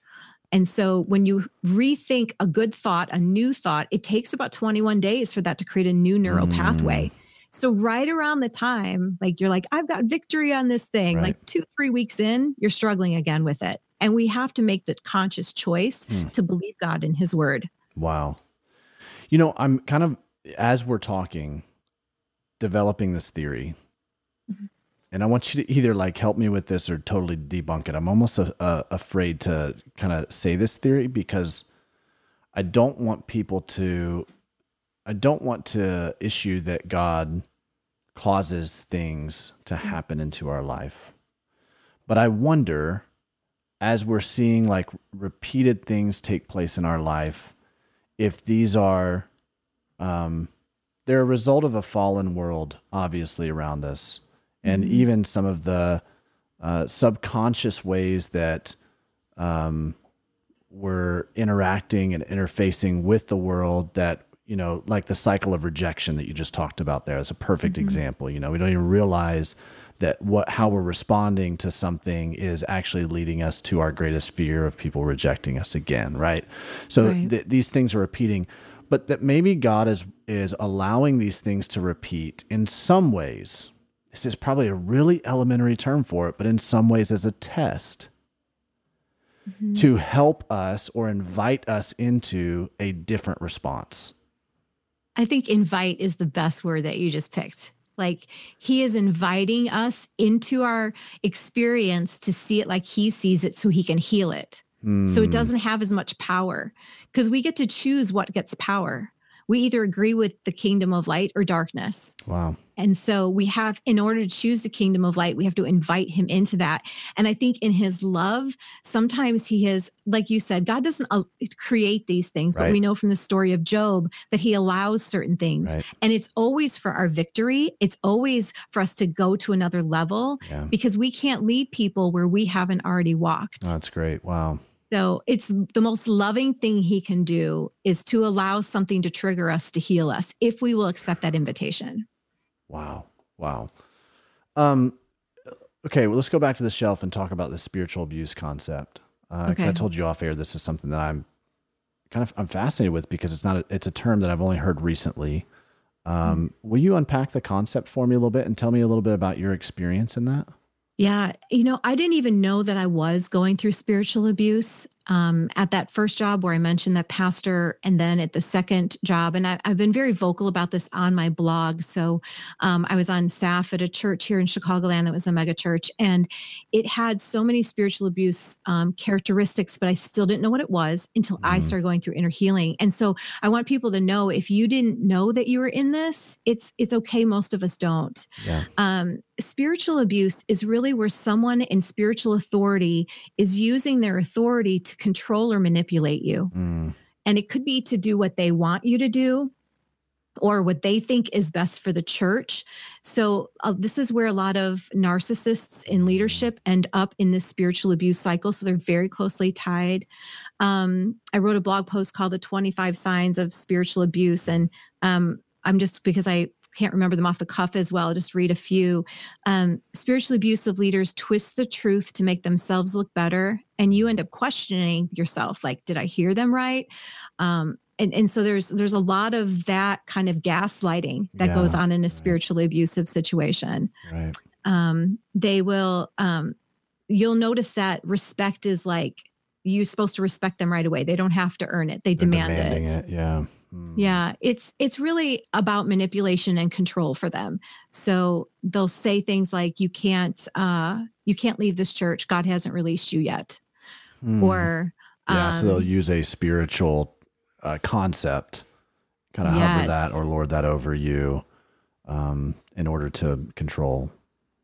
and so when you rethink a good thought a new thought it takes about 21 days for that to create a new neural Mm. pathway so right around the time like you're like i've got victory on this thing Right. like two three weeks in you're struggling again with it and we have to make the conscious choice Hmm. to believe god in his word Wow. You know, I'm kind of as we're talking, developing this theory. And I want you to either like help me with this or totally debunk it. I'm almost uh uh afraid to kind of say this theory because I don't want people to. I don't want to issue that God causes things to happen into our life, but I wonder as we're seeing like repeated things take place in our life if these are um they're a result of a fallen world obviously around us and even some of the uh, subconscious ways that um, we're interacting and interfacing with the world that you know, like the cycle of rejection that you just talked about there is a perfect mm-hmm. example. You know, we don't even realize that what how we're responding to something is actually leading us to our greatest fear of people rejecting us again, right? So right. Th- these things are repeating, but that maybe God is is allowing these things to repeat in some ways. This is probably a really elementary term for it, but in some ways as a test. Mm-hmm. To help us or invite us into a different response. I think invite is the best word that you just picked. Like he is inviting us into our experience to see it like he sees it so he can heal it. Mm. So it hmm. doesn't have as much power because we get to choose what gets power we either agree with the kingdom of light or darkness. Wow. And so we have, in order to choose the kingdom of light, we have to invite him into that. And I think in his love, sometimes he has, like you said, God doesn't create these things, right. but we know from the story of Job that he allows certain things. Right. And it's always for our victory. It's always for us to go to another level yeah. because we can't lead people where we haven't already walked. Oh, that's great. Wow. So it's the most loving thing he can do is to allow something to trigger us to heal us if we will accept that invitation. Wow. Wow. Um, okay, well, let's go back to the shelf and talk about the spiritual abuse concept. Uh, okay. I told you off air, this is something that I'm kind of I'm fascinated with because it's not a, it's a term that I've only heard recently. Um, mm. Will you unpack the concept for me a little bit and tell me a little bit about your experience in that? Yeah. You know, I didn't even know that I was going through spiritual abuse um, at that first job where I mentioned that pastor, and then at the second job. And I, have been very vocal about this on my blog. So um, I was on staff at a church here in Chicagoland that was a mega church, and it had so many spiritual abuse um, characteristics, but I still didn't know what it was until mm. I started going through inner healing. And so I want people to know if you didn't know that you were in this, it's it's okay. Most of us don't. Yeah. Um, spiritual abuse is really where someone in spiritual authority is using their authority to control or manipulate you. Mm. And it could be to do what they want you to do or what they think is best for the church. So, uh, this is where a lot of narcissists in leadership end up in this spiritual abuse cycle. So, they're very closely tied. Um, I wrote a blog post called The 25 Signs of Spiritual Abuse. And um, I'm just because I can't remember them off the cuff as well. I'll just read a few. Um, spiritually abusive leaders twist the truth to make themselves look better, and you end up questioning yourself, like, did I hear them right? Um, and, and so there's there's a lot of that kind of gaslighting that yeah, goes on in a spiritually abusive situation. Right. Um, they will. Um, you'll notice that respect is like you're supposed to respect them right away. They don't have to earn it; they They're demand it. it. Yeah. Hmm. Yeah, it's it's really about manipulation and control for them. So they'll say things like you can't uh you can't leave this church. God hasn't released you yet. Mm. Or yeah, um, so they'll um, use a spiritual uh, concept, kind of yes. hover that or lord that over you um in order to control.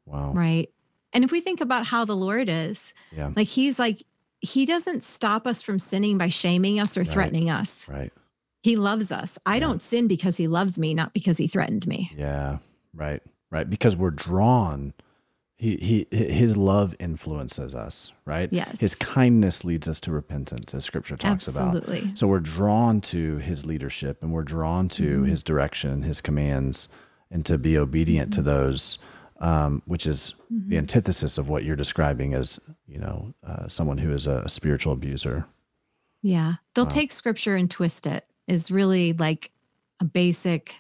Wow. Right. And if we think about how the Lord is, yeah. like he's like he doesn't stop us from sinning by shaming us or right. threatening us. Right. He loves us. I yeah. don't sin because he loves me, not because he threatened me. Yeah. Right. Right. Because we're drawn. He, he his love influences us, right? Yes. His kindness leads us to repentance, as scripture talks Absolutely. about. So we're drawn to his leadership and we're drawn to mm-hmm. his direction, his commands, and to be obedient mm-hmm. to those, um, which is mm-hmm. the antithesis of what you're describing as, you know, uh, someone who is a, a spiritual abuser. Yeah. They'll wow. take scripture and twist it is really like a basic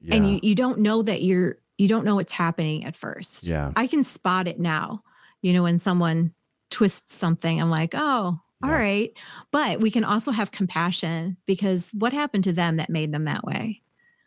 yeah. and you, you don't know that you're you don't know what's happening at first. Yeah. I can spot it now. You know, when someone twists something, I'm like, oh, all yeah. right. But we can also have compassion because what happened to them that made them that way?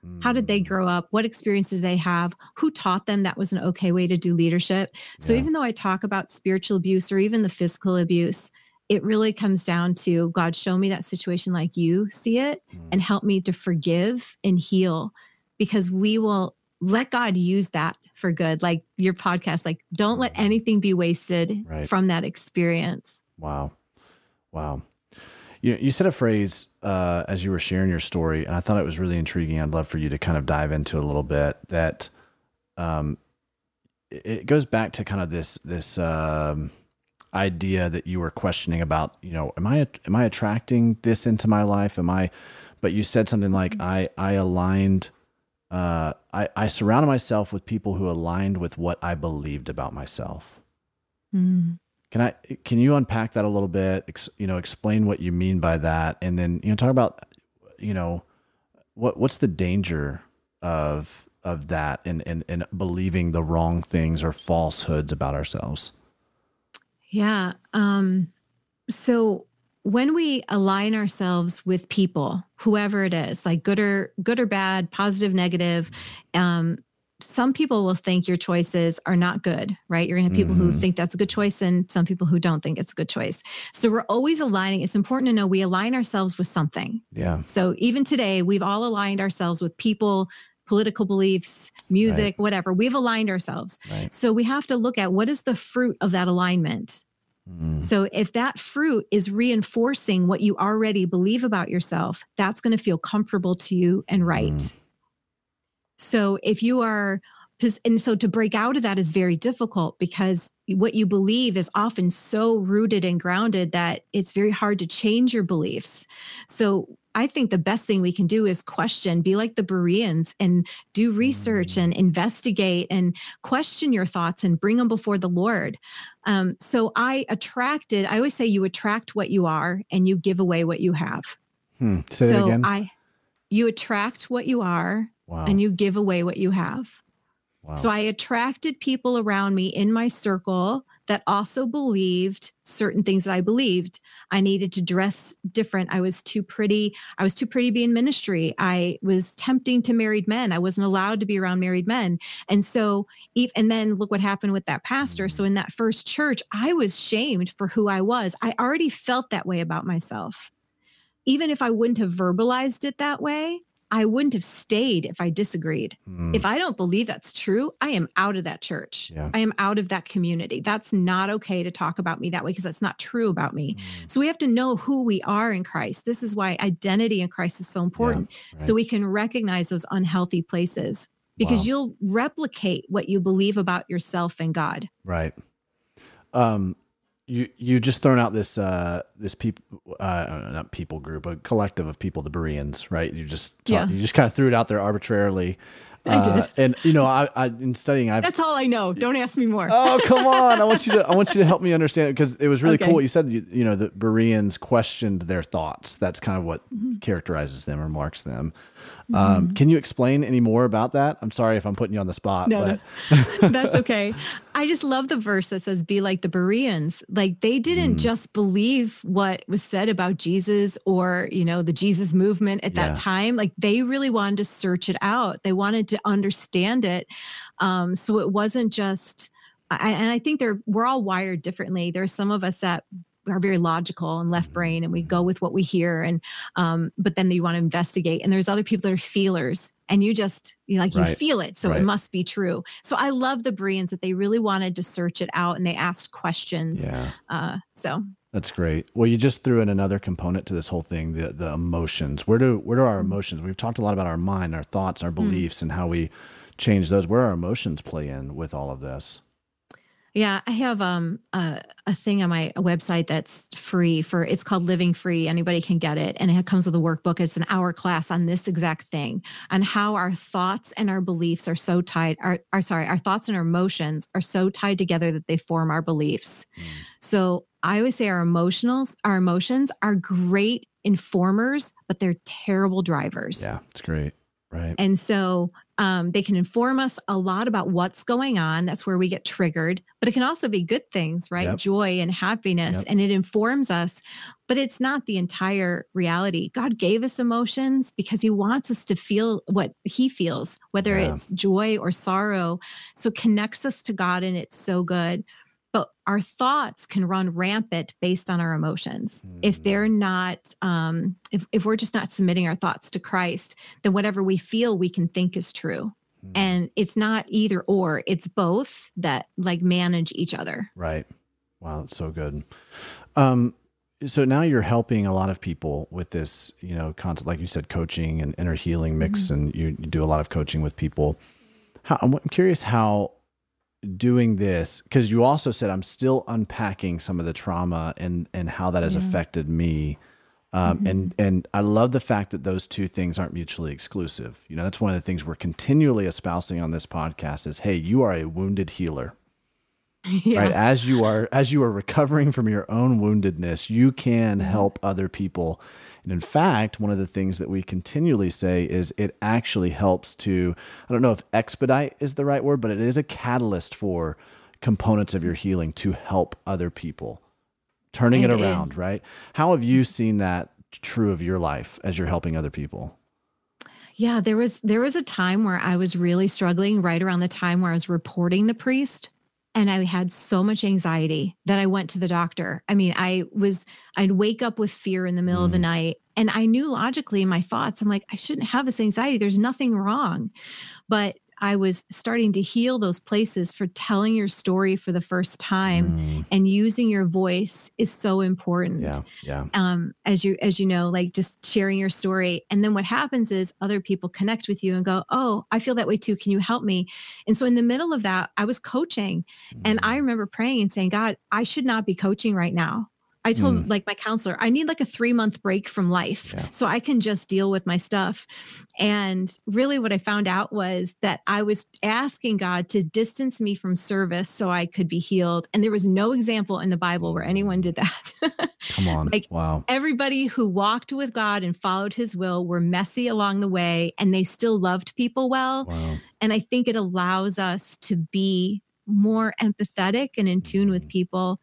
Mm. How did they mm. grow up? What experiences they have? Who taught them that was an okay way to do leadership? So yeah. even though I talk about spiritual abuse or even the physical abuse, it really comes down to God, show me that situation like you see it mm. and help me to forgive and heal because we will let God use that for good. Like your podcast, like don't let mm-hmm. anything be wasted right. from that experience. Wow. Wow. You, you said a phrase uh, as you were sharing your story, and I thought it was really intriguing. I'd love for you to kind of dive into a little bit that um, it goes back to kind of this, this, um, idea that you were questioning about, you know, am I am I attracting this into my life? Am I but you said something like I I aligned uh I I surrounded myself with people who aligned with what I believed about myself. Mm. Can I can you unpack that a little bit? Ex, you know, explain what you mean by that, and then you know talk about you know what what's the danger of of that and and and believing the wrong things or falsehoods about ourselves. Yeah. Um, so when we align ourselves with people, whoever it is, like good or good or bad, positive, negative, um, some people will think your choices are not good, right? You're going to have people Mhm. who think that's a good choice and some people who don't think it's a good choice. So we're always aligning. It's important to know we align ourselves with something. Yeah. So even today, we've all aligned ourselves with people, political beliefs, music, whatever. We've aligned ourselves. Right. So we have to look at what is the fruit of that alignment. Mm. So if that fruit is reinforcing what you already believe about yourself, that's going to feel comfortable to you and right. Mm. So if you are and so to break out of that is very difficult because what you believe is often so rooted and grounded that it's very hard to change your beliefs. So I think the best thing we can do is question, be like the Bereans and do research and investigate and question your thoughts and bring them before the Lord. Um, so I attracted, I always say you attract what you are and you give away what you have. Hmm. Say so that again. I, you attract what you are wow. and you give away what you have. wow. So I attracted people around me in my circle that also believed certain things that I believed. I needed to dress different. I was too pretty. I was too pretty to be in ministry. I was tempting to married men. I wasn't allowed to be around married men. And so, and then look what happened with that pastor. So in that first church, I was shamed for who I was. I already felt that way about myself. Even if I wouldn't have verbalized it that way, I wouldn't have stayed if I disagreed. Mm. If I don't believe that's true, I am out of that church. Yeah. I am out of that community. That's not okay to talk about me that way because that's not true about me. Mm. So we have to know who we are in Christ. This is why identity in Christ is so important. So right. we can recognize those unhealthy places because Wow. you'll replicate what you believe about yourself and God. Right. Um, you you just thrown out this uh this people uh not people group a collective of people the Bereans right you just ta- Yeah. you just kind of threw it out there arbitrarily I Uh, did. and you know I, I in studying I've That's all I know. Don't ask me more. oh come on I want you to I want you to help me understand it because it was really Okay. cool what you said you, you know the Bereans questioned their thoughts that's kind of what Mm-hmm. characterizes them or marks them um, can you explain any more about that I'm sorry if I'm putting you on the spot No, but [LAUGHS] That's okay. [LAUGHS] I just love the verse that says, be like the Bereans. Like they didn't Mm. just believe what was said about Jesus or, you know, the Jesus movement at Yeah. that time. Like they really wanted to search it out. They wanted to understand it. Um, so it wasn't just, I, and I think they're, we're all wired differently. There's some of us that are very logical and left brain and we go with what we hear and um but then you want to investigate and there's other people that are feelers and you just you like you Right. feel it so Right. it must be true so i love the bereans that they really wanted to search it out and they asked questions yeah uh so That's great. Well, you just threw in another component to this whole thing, the the emotions. Where do where do our emotions? We've talked a lot about our mind, our thoughts, our beliefs and how we change those. Where our emotions play in with all of this. Yeah, I have um a, a thing on my website that's free for it's called Living Free. Anybody can get it. And it comes with a workbook. It's an hour class on this exact thing, on how our thoughts and our beliefs are so tied, are, are sorry, our thoughts and our emotions are so tied together that they form our beliefs. So I always say our emotionals, our emotions are great informers, but they're terrible drivers. Yeah, it's great. Right. And so um, they can inform us a lot about what's going on. That's where we get triggered, but it can also be good things, right? Yep. Joy and happiness, Yep. and it informs us, but it's not the entire reality. God gave us emotions because He wants us to feel what He feels, whether Yeah. it's joy or sorrow. So it connects us to God, and it's so good. But our thoughts can run rampant based on our emotions. If they're not, um, if, if we're just not submitting our thoughts to Christ, then whatever we feel we can think is true. Mm. And it's not either or, it's both that like manage each other. Right. Wow, it's so good. Um, so now you're helping a lot of people with this, you know, concept, like you said, coaching and inner healing mix, and you, you do a lot of coaching with people. How, I'm I'm curious how doing this, because you also said I'm still unpacking some of the trauma and and how that has Yeah. affected me. Um, mm-hmm. And and I love the fact that those two things aren't mutually exclusive. You know, that's one of the things we're continually espousing on this podcast is, hey, you are a wounded healer. [LAUGHS] Yeah. Right. As you are as you are recovering from your own woundedness, you can mm-hmm. help other people. And in fact, one of the things that we continually say is it actually helps to, I don't know if expedite is the right word, but it is a catalyst for components of your healing to help other people turning it, it around, is. right? How have you seen that true of your life as you're helping other people? Yeah, there was there was a time where I was really struggling right around the time where I was reporting the priest and I had so much anxiety that I went to the doctor. I mean, I was I'd wake up with fear in the middle mm. of the mm. night and I knew logically in my thoughts I'm like I shouldn't have this anxiety. There's nothing wrong. But I was starting to heal those places for telling your story for the first time mm. and using your voice is so important. Yeah. Yeah. Um, as you as you know, like just sharing your story. And then what happens is other people connect with you and go, Oh, I feel that way too. Can you help me? And so in the middle of that, I was coaching. Mm. And I mm. remember praying and saying, God, I should not be coaching right now. I told mm. like my counselor, I need like a three month break from life yeah. so I can just deal with my stuff. And really, what I found out was that I was asking God to distance me from service so I could be healed. And there was no example in the Bible where anyone did that. [LAUGHS] Come on. like, wow. Everybody who walked with God and followed his will were messy along the way and they still loved people well. Wow. And I think it allows us to be more empathetic and in tune with mm. people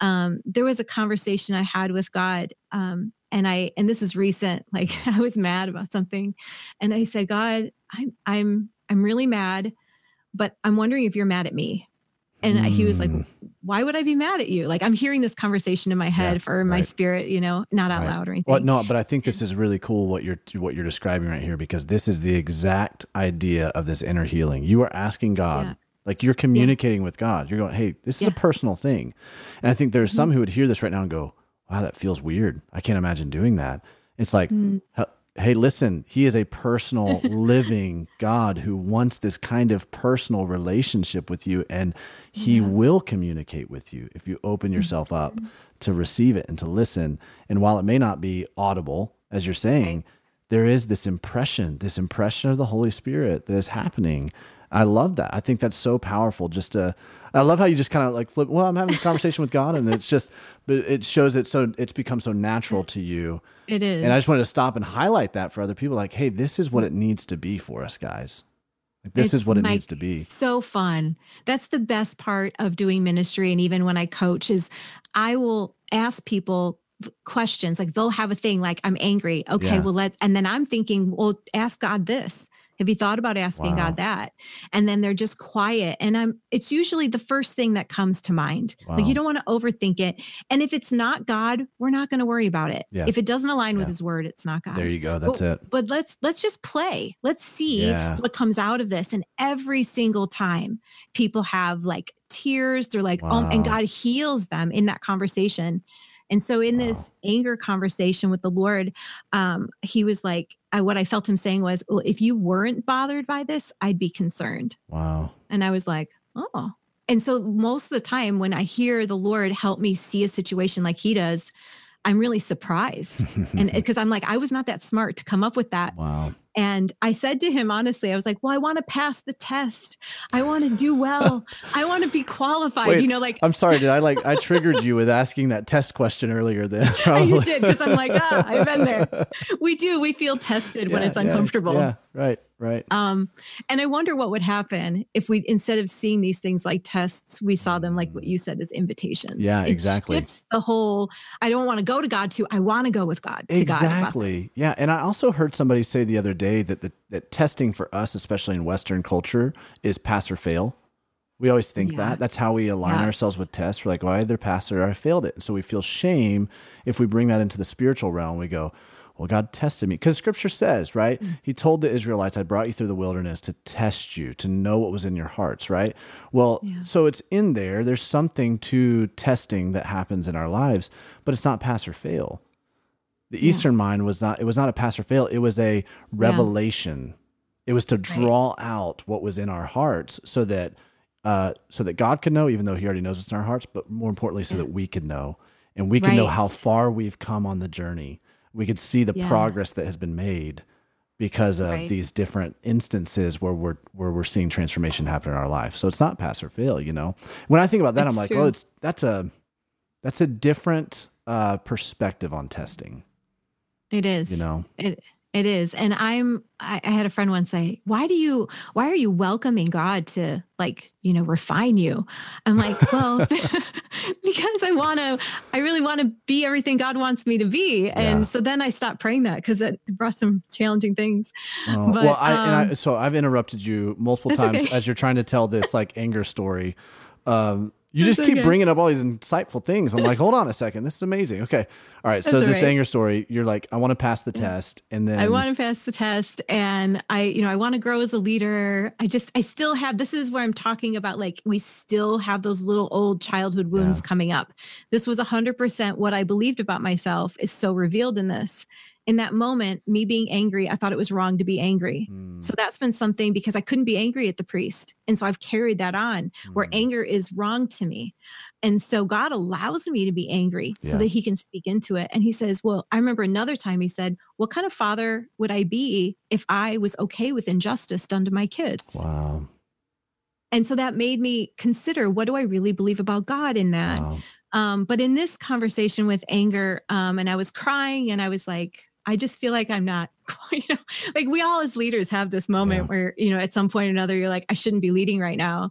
um, there was a conversation I had with God, um, and I and this is recent. [LAUGHS] Like I was mad about something, and I said, God, I'm I'm I'm really mad, but I'm wondering if you're mad at me. And mm. he was like, hmm. "Why would I be mad at you? Like I'm hearing this conversation in my head yeah, for my spirit, you know, not out right. loud or anything." Well, no, but I think this is really cool what you're what you're describing right here because this is the exact idea of this inner healing. You are asking God. Yeah like you're communicating yeah. with God. You're going, hey, this is yeah. a personal thing. And I think there's mm-hmm. some who would hear this right now and go, wow, that feels weird. I can't imagine doing that. It's like, mm. hey, listen, he is a personal, [LAUGHS] living God who wants this kind of personal relationship with you. And he yeah. will communicate with you if you open yourself mm-hmm. up to receive it and to listen. And while it may not be audible, as you're saying, right. there is this impression, this impression of the Holy Spirit that is happening I love that. I think that's so powerful. Just to, I love how you just kind of like flip. Well, I'm having this conversation with God, and it's just, but it shows it so it's become so natural to you. It is. And I just wanted to stop and highlight that for other people. Like, hey, this is what it needs to be for us guys. Like, this it's is what it needs to be. So fun. That's the best part of doing ministry, and even when I coach, is I will ask people questions like they'll have a thing like i'm angry okay yeah. well let's and then i'm thinking well ask god this have you thought about asking wow. God that? And then they're just quiet. And I'm it's usually the first thing that comes to mind. Wow. Like you don't want to overthink it. And if it's not God, we're not going to worry about it. Yeah. If it doesn't align yeah. with his word, it's not God. There you go. That's but, it. But let's let's just play. Let's see yeah. what comes out of this. And every single time people have like tears, they're like, wow. oh, and God heals them in that conversation. And so in wow. this anger conversation with the Lord, um, he was like, I, what I felt him saying was, well, if you weren't bothered by this, I'd be concerned. Wow. And I was like, oh. And so most of the time when I hear the Lord help me see a situation like he does, I'm really surprised. [LAUGHS] and because I'm like, I was not that smart to come up with that. Wow. And I said to him, honestly, I was like, well, I want to pass the test. I want to do well. I want to be qualified. Wait, you know, like, I'm sorry. Did I like, I triggered you with asking that test question earlier then? [LAUGHS] you did. Cause I'm like, ah, I've been there. [LAUGHS] We do. We feel tested yeah, when it's uncomfortable. Yeah, yeah, right. Right. Um, and I wonder what would happen if we, instead of seeing these things like tests, we saw them like what you said as invitations. Yeah, it exactly. Shifts the whole, I don't want to go to God to, I want to go with God to exactly. God. Yeah. And I also heard somebody say the other day that the, that testing for us, especially in Western culture, is pass or fail. We always think yeah. that. That's how we align yes. ourselves with tests. We're like, well, I either passed it or I failed it. And so we feel shame if we bring that into the spiritual realm. We go, well, God tested me. Because scripture says, right? Mm. He told the Israelites, I brought you through the wilderness to test you, to know what was in your hearts, right? Well, yeah. so it's in there. There's something to testing that happens in our lives, but it's not pass or fail. The yeah. Eastern mind was not, it was not a pass or fail. It was a revelation. Yeah. It was to draw right. out what was in our hearts so that, uh, so that God could know, even though he already knows what's in our hearts, but more importantly, so that we could know and we can right. know how far we've come on the journey We could see the Yeah. progress that has been made because of Right. these different instances where we're where we're seeing transformation happen in our life. So it's not pass or fail, you know. When I think about that, I'm like, true. well, it's that's a that's a different uh, perspective on testing, It is. you know. It it is. And I'm I, I had a friend once say, Why do you why are you welcoming God to like, you know, refine you? I'm like, Well, [LAUGHS] [LAUGHS] because I wanna I really want to be everything God wants me to be. And Yeah. so then I stopped praying that because it brought some challenging things. Oh, But, well, I, and I, um, so I've interrupted you multiple times okay. as you're trying to tell this like [LAUGHS] anger story. Um, you That's just keep okay. bringing up all these insightful things. I'm like, hold on a second, this is amazing. Okay, all right. So That's all this right. anger story, you're like, I want to pass the test, and then I want to pass the test and I, you know, I want to grow as a leader. I just, I still have, this is where I'm talking about like, we still have those little old childhood wounds Yeah. coming up. This was 100% what I believed about myself is so revealed in this. In that moment, me being angry, I thought it was wrong to be angry. Mm, So that's been something because I couldn't be angry at the priest. And so I've carried that on where mm, anger is wrong to me. And so God allows me to be angry Yeah. so that he can speak into it. And he says, Well, I remember another time he said, What kind of father would I be if I was okay with injustice done to my kids? wow, And so that made me consider what do I really believe about God in that? wow, Um, but in this conversation with anger, um, and I was crying and I was like, I just feel like I'm not, [LAUGHS] you know, like we all as leaders have this moment Yeah. where, you know, at some point or another, you're like, I shouldn't be leading right now.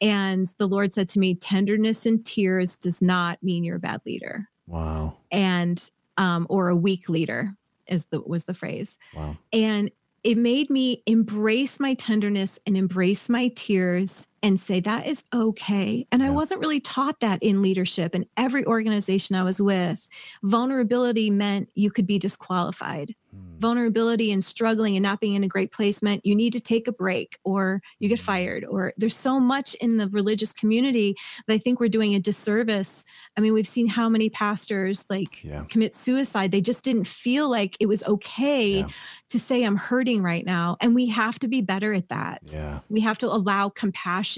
And the Lord said to me, tenderness and tears does not mean you're a bad leader wow, and, um, or a weak leader is the, was the phrase wow. and it made me embrace my tenderness and embrace my tears and say that is okay. And i wasn't really taught that in leadership in every organization i was with. Vulnerability meant you could be disqualified. Mm, vulnerability and struggling and not being in a great place meant you need to take a break or you get Mhm. fired or there's so much in the religious community that i think we're doing a disservice. I mean we've seen how many pastors like Yeah. commit suicide. They just didn't feel like it was okay Yeah. to say i'm hurting right now. And we have to be better at that. Yeah. we have to allow compassion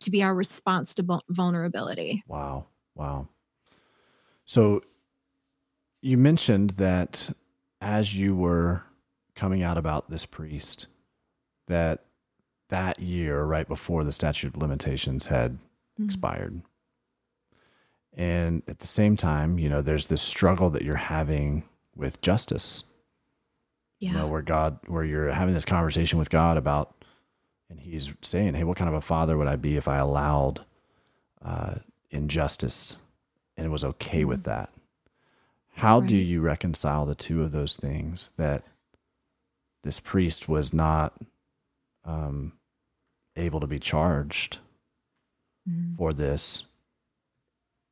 to be our response to vulnerability Wow. Wow. So you mentioned that as you were coming out about this priest, that that year, right before the statute of limitations had Mhm. expired. And at the same time, you know, there's this struggle that you're having with justice. yeah You know, where God, where you're having this conversation with God about, and He's saying, "Hey, what kind of a father would I be if I allowed uh, injustice and was okay with that?" How do Mm-hmm. You reconcile the two of those things? That this priest was not um, able to be charged Mhm. for this,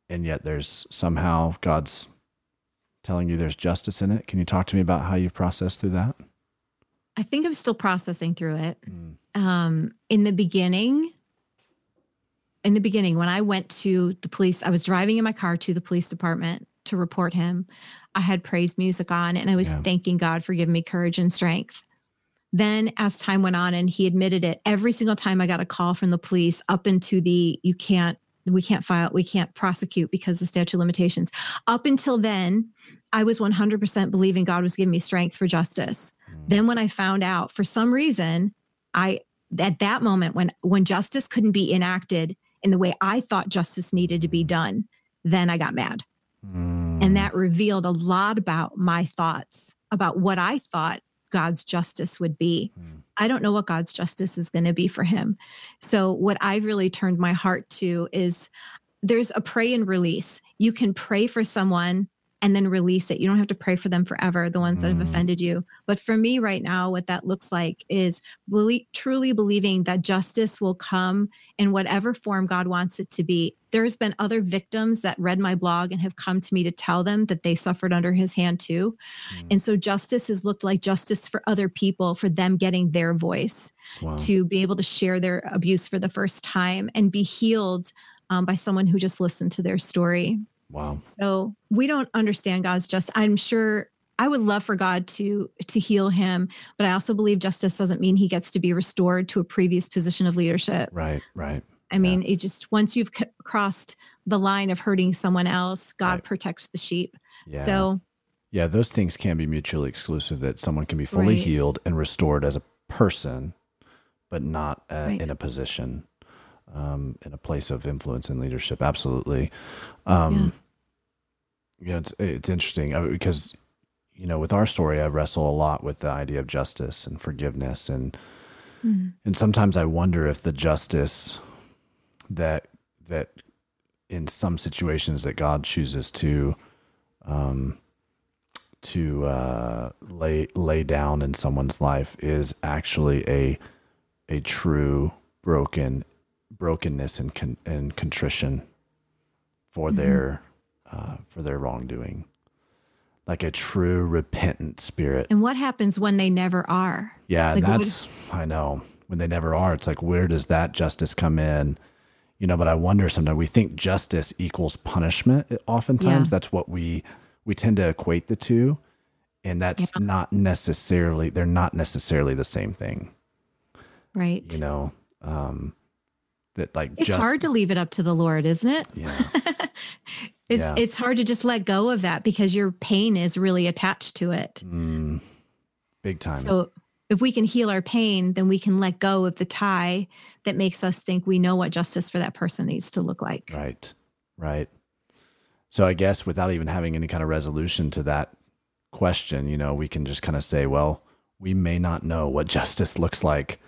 and yet there's somehow God's telling you there's justice in it. Can you talk to me about how you've processed through that? I think i'm still processing through it um, in the beginning, in the beginning, when I went to the police, I was driving in my car to the police department to report him. I had praise music on and I was Yeah. thanking God for giving me courage and strength. Then, as time went on, and he admitted it, every single time I got a call from the police up into the you can't, we can't file, we can't prosecute because the statute of limitations. Up until then, I was 100% believing God was giving me strength for justice. Then, when I found out for some reason, I at that moment when when justice couldn't be enacted in the way I thought justice needed to be done, then I got mad. Mm. And that revealed a lot about my thoughts about what I thought God's justice would be. Mm. I don't know what God's justice is going to be for him. So, what I've really turned my heart to is there's a pray and release. You can pray for someone and then release it. You don't have to pray for them forever, the ones that have Mm. offended you. But for me right now, what that looks like is really, truly believing that justice will come in whatever form God wants it to be. There's been other victims that read my blog and have come to me to tell them that they suffered under his hand too. Mm. And so justice has looked like justice for other people, for them getting their voice Wow. to be able to share their abuse for the first time and be healed um, by someone who just listened to their story. Wow. So we don't understand God's justice. I'm sure I would love for God to to heal him, but I also believe justice doesn't mean he gets to be restored to a previous position of leadership. Right. Right. I mean, it just once you've c- crossed the line of hurting someone else, God Right. protects the sheep. Yeah. So Yeah, those things can be mutually exclusive. That someone can be fully Right. healed and restored as a person, but not uh, Right. in a position, um, in a place of influence and leadership. Absolutely. Um, You know, it's it's interesting uh, because you know with our story, I wrestle a lot with the idea of justice and forgiveness, and Mhm. and sometimes I wonder if the justice that that in some situations that God chooses to um, to uh, lay lay down in someone's life is actually a a true broken brokenness and con- and contrition for Mhm. their uh, for their wrongdoing, like a true repentant spirit. And what happens when they never are? Yeah, Like, what that's I know when they never are. It's like where does that justice come in? You know, but I wonder sometimes we think justice equals punishment. Oftentimes, Yeah. that's what we we tend to equate the two, and that's Yeah. not necessarily they're not necessarily the same thing. Right. You know, um, that like it's just hard to leave it up to the Lord, isn't it? yeah [LAUGHS] it's Yeah. it's hard to just let go of that because your pain is really attached to it. mm, big time. So if we can heal our pain, then we can let go of the tie that makes us think we know what justice for that person needs to look like. Right. Right. So I guess without even having any kind of resolution to that question, you know, we can just kind of say, well, we may not know what justice looks like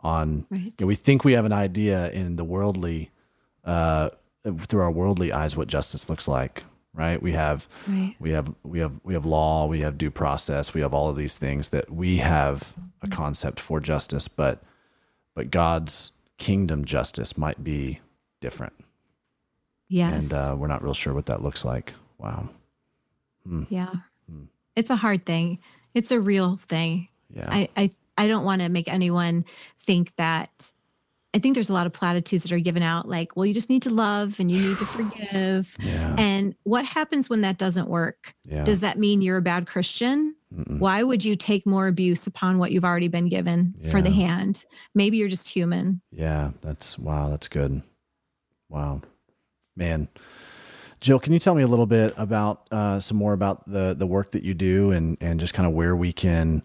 on Right. you know, we think we have an idea in the worldly uh through our worldly eyes what justice looks like, right? We have Right. we have we have we have law, we have due process, we have all of these things that we have a concept for justice, but but God's kingdom justice might be different Yes. and uh, we're not real sure what that looks like. Wow. yeah. Hmm. It's a hard thing. It's a real thing. Yeah. I, I I don't want to make anyone think that I think there's a lot of platitudes that are given out like, well, you just need to love and you need to [SIGHS] forgive. yeah. And what happens when that doesn't work? yeah. Does that mean you're a bad Christian? Mm-mm. Why would you take more abuse upon what you've already been given for the hand? Maybe you're just human. yeah. That's wow. That's good. Wow, man. Jill, can you tell me a little bit about uh, some more about the the work that you do and and just kind of where we can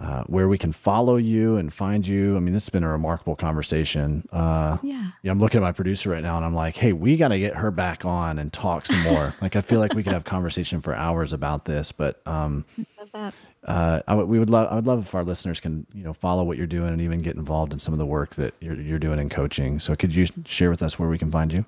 uh, where we can follow you and find you? I mean, this has been a remarkable conversation. Uh, Yeah. yeah, I'm looking at my producer right now and I'm like, hey, we got to get her back on and talk some more. [LAUGHS] like, I feel like we could have conversation for hours about this, but um, uh, I would, we would love, I would love if our listeners can, you know, follow what you're doing and even get involved in some of the work that you're, you're doing in coaching. So could you share with us where we can find you?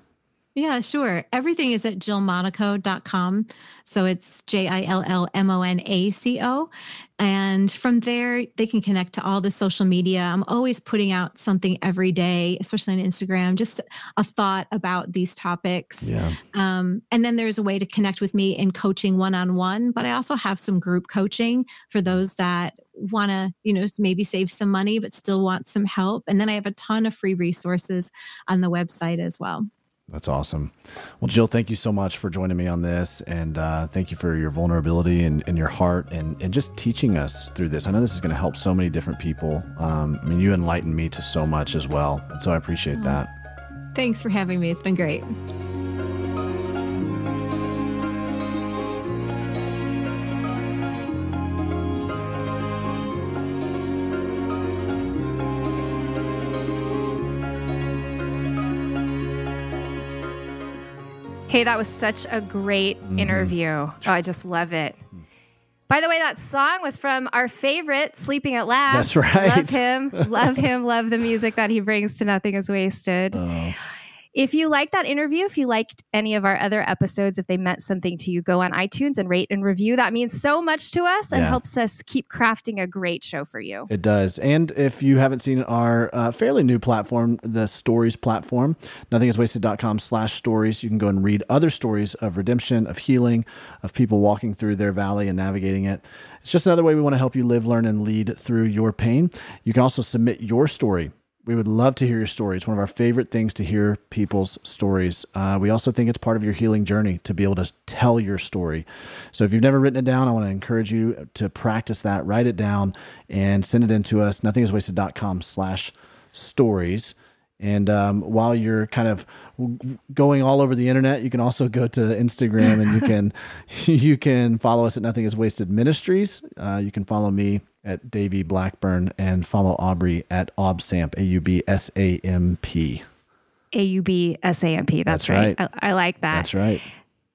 Yeah, sure. Everything is at jillmonaco.com. So it's J I L L M O N A C O. And from there, they can connect to all the social media. I'm always putting out something every day, especially on Instagram, just a thought about these topics. Yeah. Um, and then there's a way to connect with me in coaching one on one, but I also have some group coaching for those that want to, you know, maybe save some money, but still want some help. And then I have a ton of free resources on the website as well. That's awesome. Well, Jill, thank you so much for joining me on this. And uh, thank you for your vulnerability and, and your heart and, and just teaching us through this. I know this is going to help so many different people. Um, I mean, you enlightened me to so much as well. And so I appreciate that. Thanks for having me. It's been great. Hey, that was such a great mm-hmm. interview. Oh, I just love it. By the way, that song was from our favorite, Sleeping at Last. That's right. Love him. love him. Love the music that he brings to Nothing is Wasted. Oh, If you liked that interview, if you liked any of our other episodes, if they meant something to you, go on iTunes and rate and review. That means so much to us and Yeah. helps us keep crafting a great show for you. It does. And if you haven't seen our uh, fairly new platform, the stories platform, nothingiswasted.com slash stories, you can go and read other stories of redemption, of healing, of people walking through their valley and navigating it. It's just another way we want to help you live, learn, and lead through your pain. You can also submit your story. We would love to hear your story. It's one of our favorite things to hear people's stories. Uh, we also think it's part of your healing journey to be able to tell your story. So if you've never written it down, I want to encourage you to practice that. Write it down and send it in to us. Nothingiswasted.com slash stories. And um, while you're kind of going all over the internet, you can also go to Instagram and you [LAUGHS] can [LAUGHS] you can follow us at Nothing Is Wasted Ministries. Uh, you can follow me at Davey Blackburn and follow Aubrey at Aubsamp A U B S A M P. A U B S A M P. That's, That's right. right. I, I like that. That's right.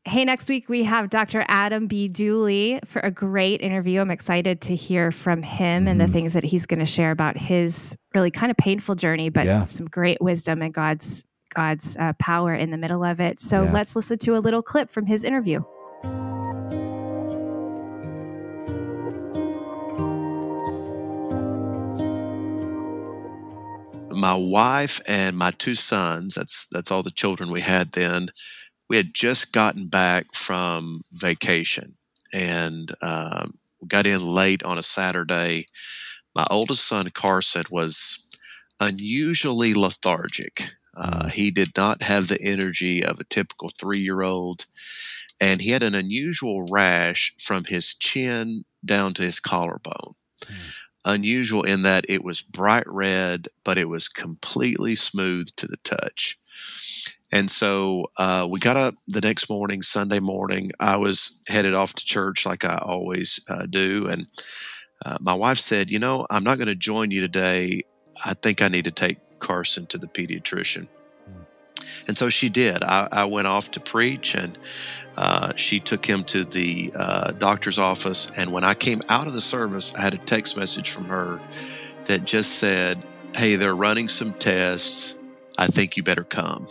Hey, next week we have Dr. Adam B. Dooley for a great interview. I'm excited to hear from him and the Mhm. things that he's going to share about his really kind of painful journey, but Yeah. some great wisdom and God's God's uh, power in the middle of it. So Yeah. let's listen to a little clip from his interview. my wife and my two sons that's that's all the children we had then we had just gotten back from vacation and um, got in late on a saturday. My oldest son carson was unusually lethargic. Uh, he did not have the energy of a typical three-year-old and he had an unusual rash from his chin down to his collarbone. Unusual in that it was bright red, but it was completely smooth to the touch. And so uh, we got up the next morning, Sunday morning. I was headed off to church like I always uh, do. And uh, my wife said, You know, I'm not going to join you today. I think I need to take Carson to the pediatrician. And so she did. I, I went off to preach, and uh, she took him to the uh, doctor's office. And when I came out of the service, I had a text message from her that just said, Hey, they're running some tests. I think you better come.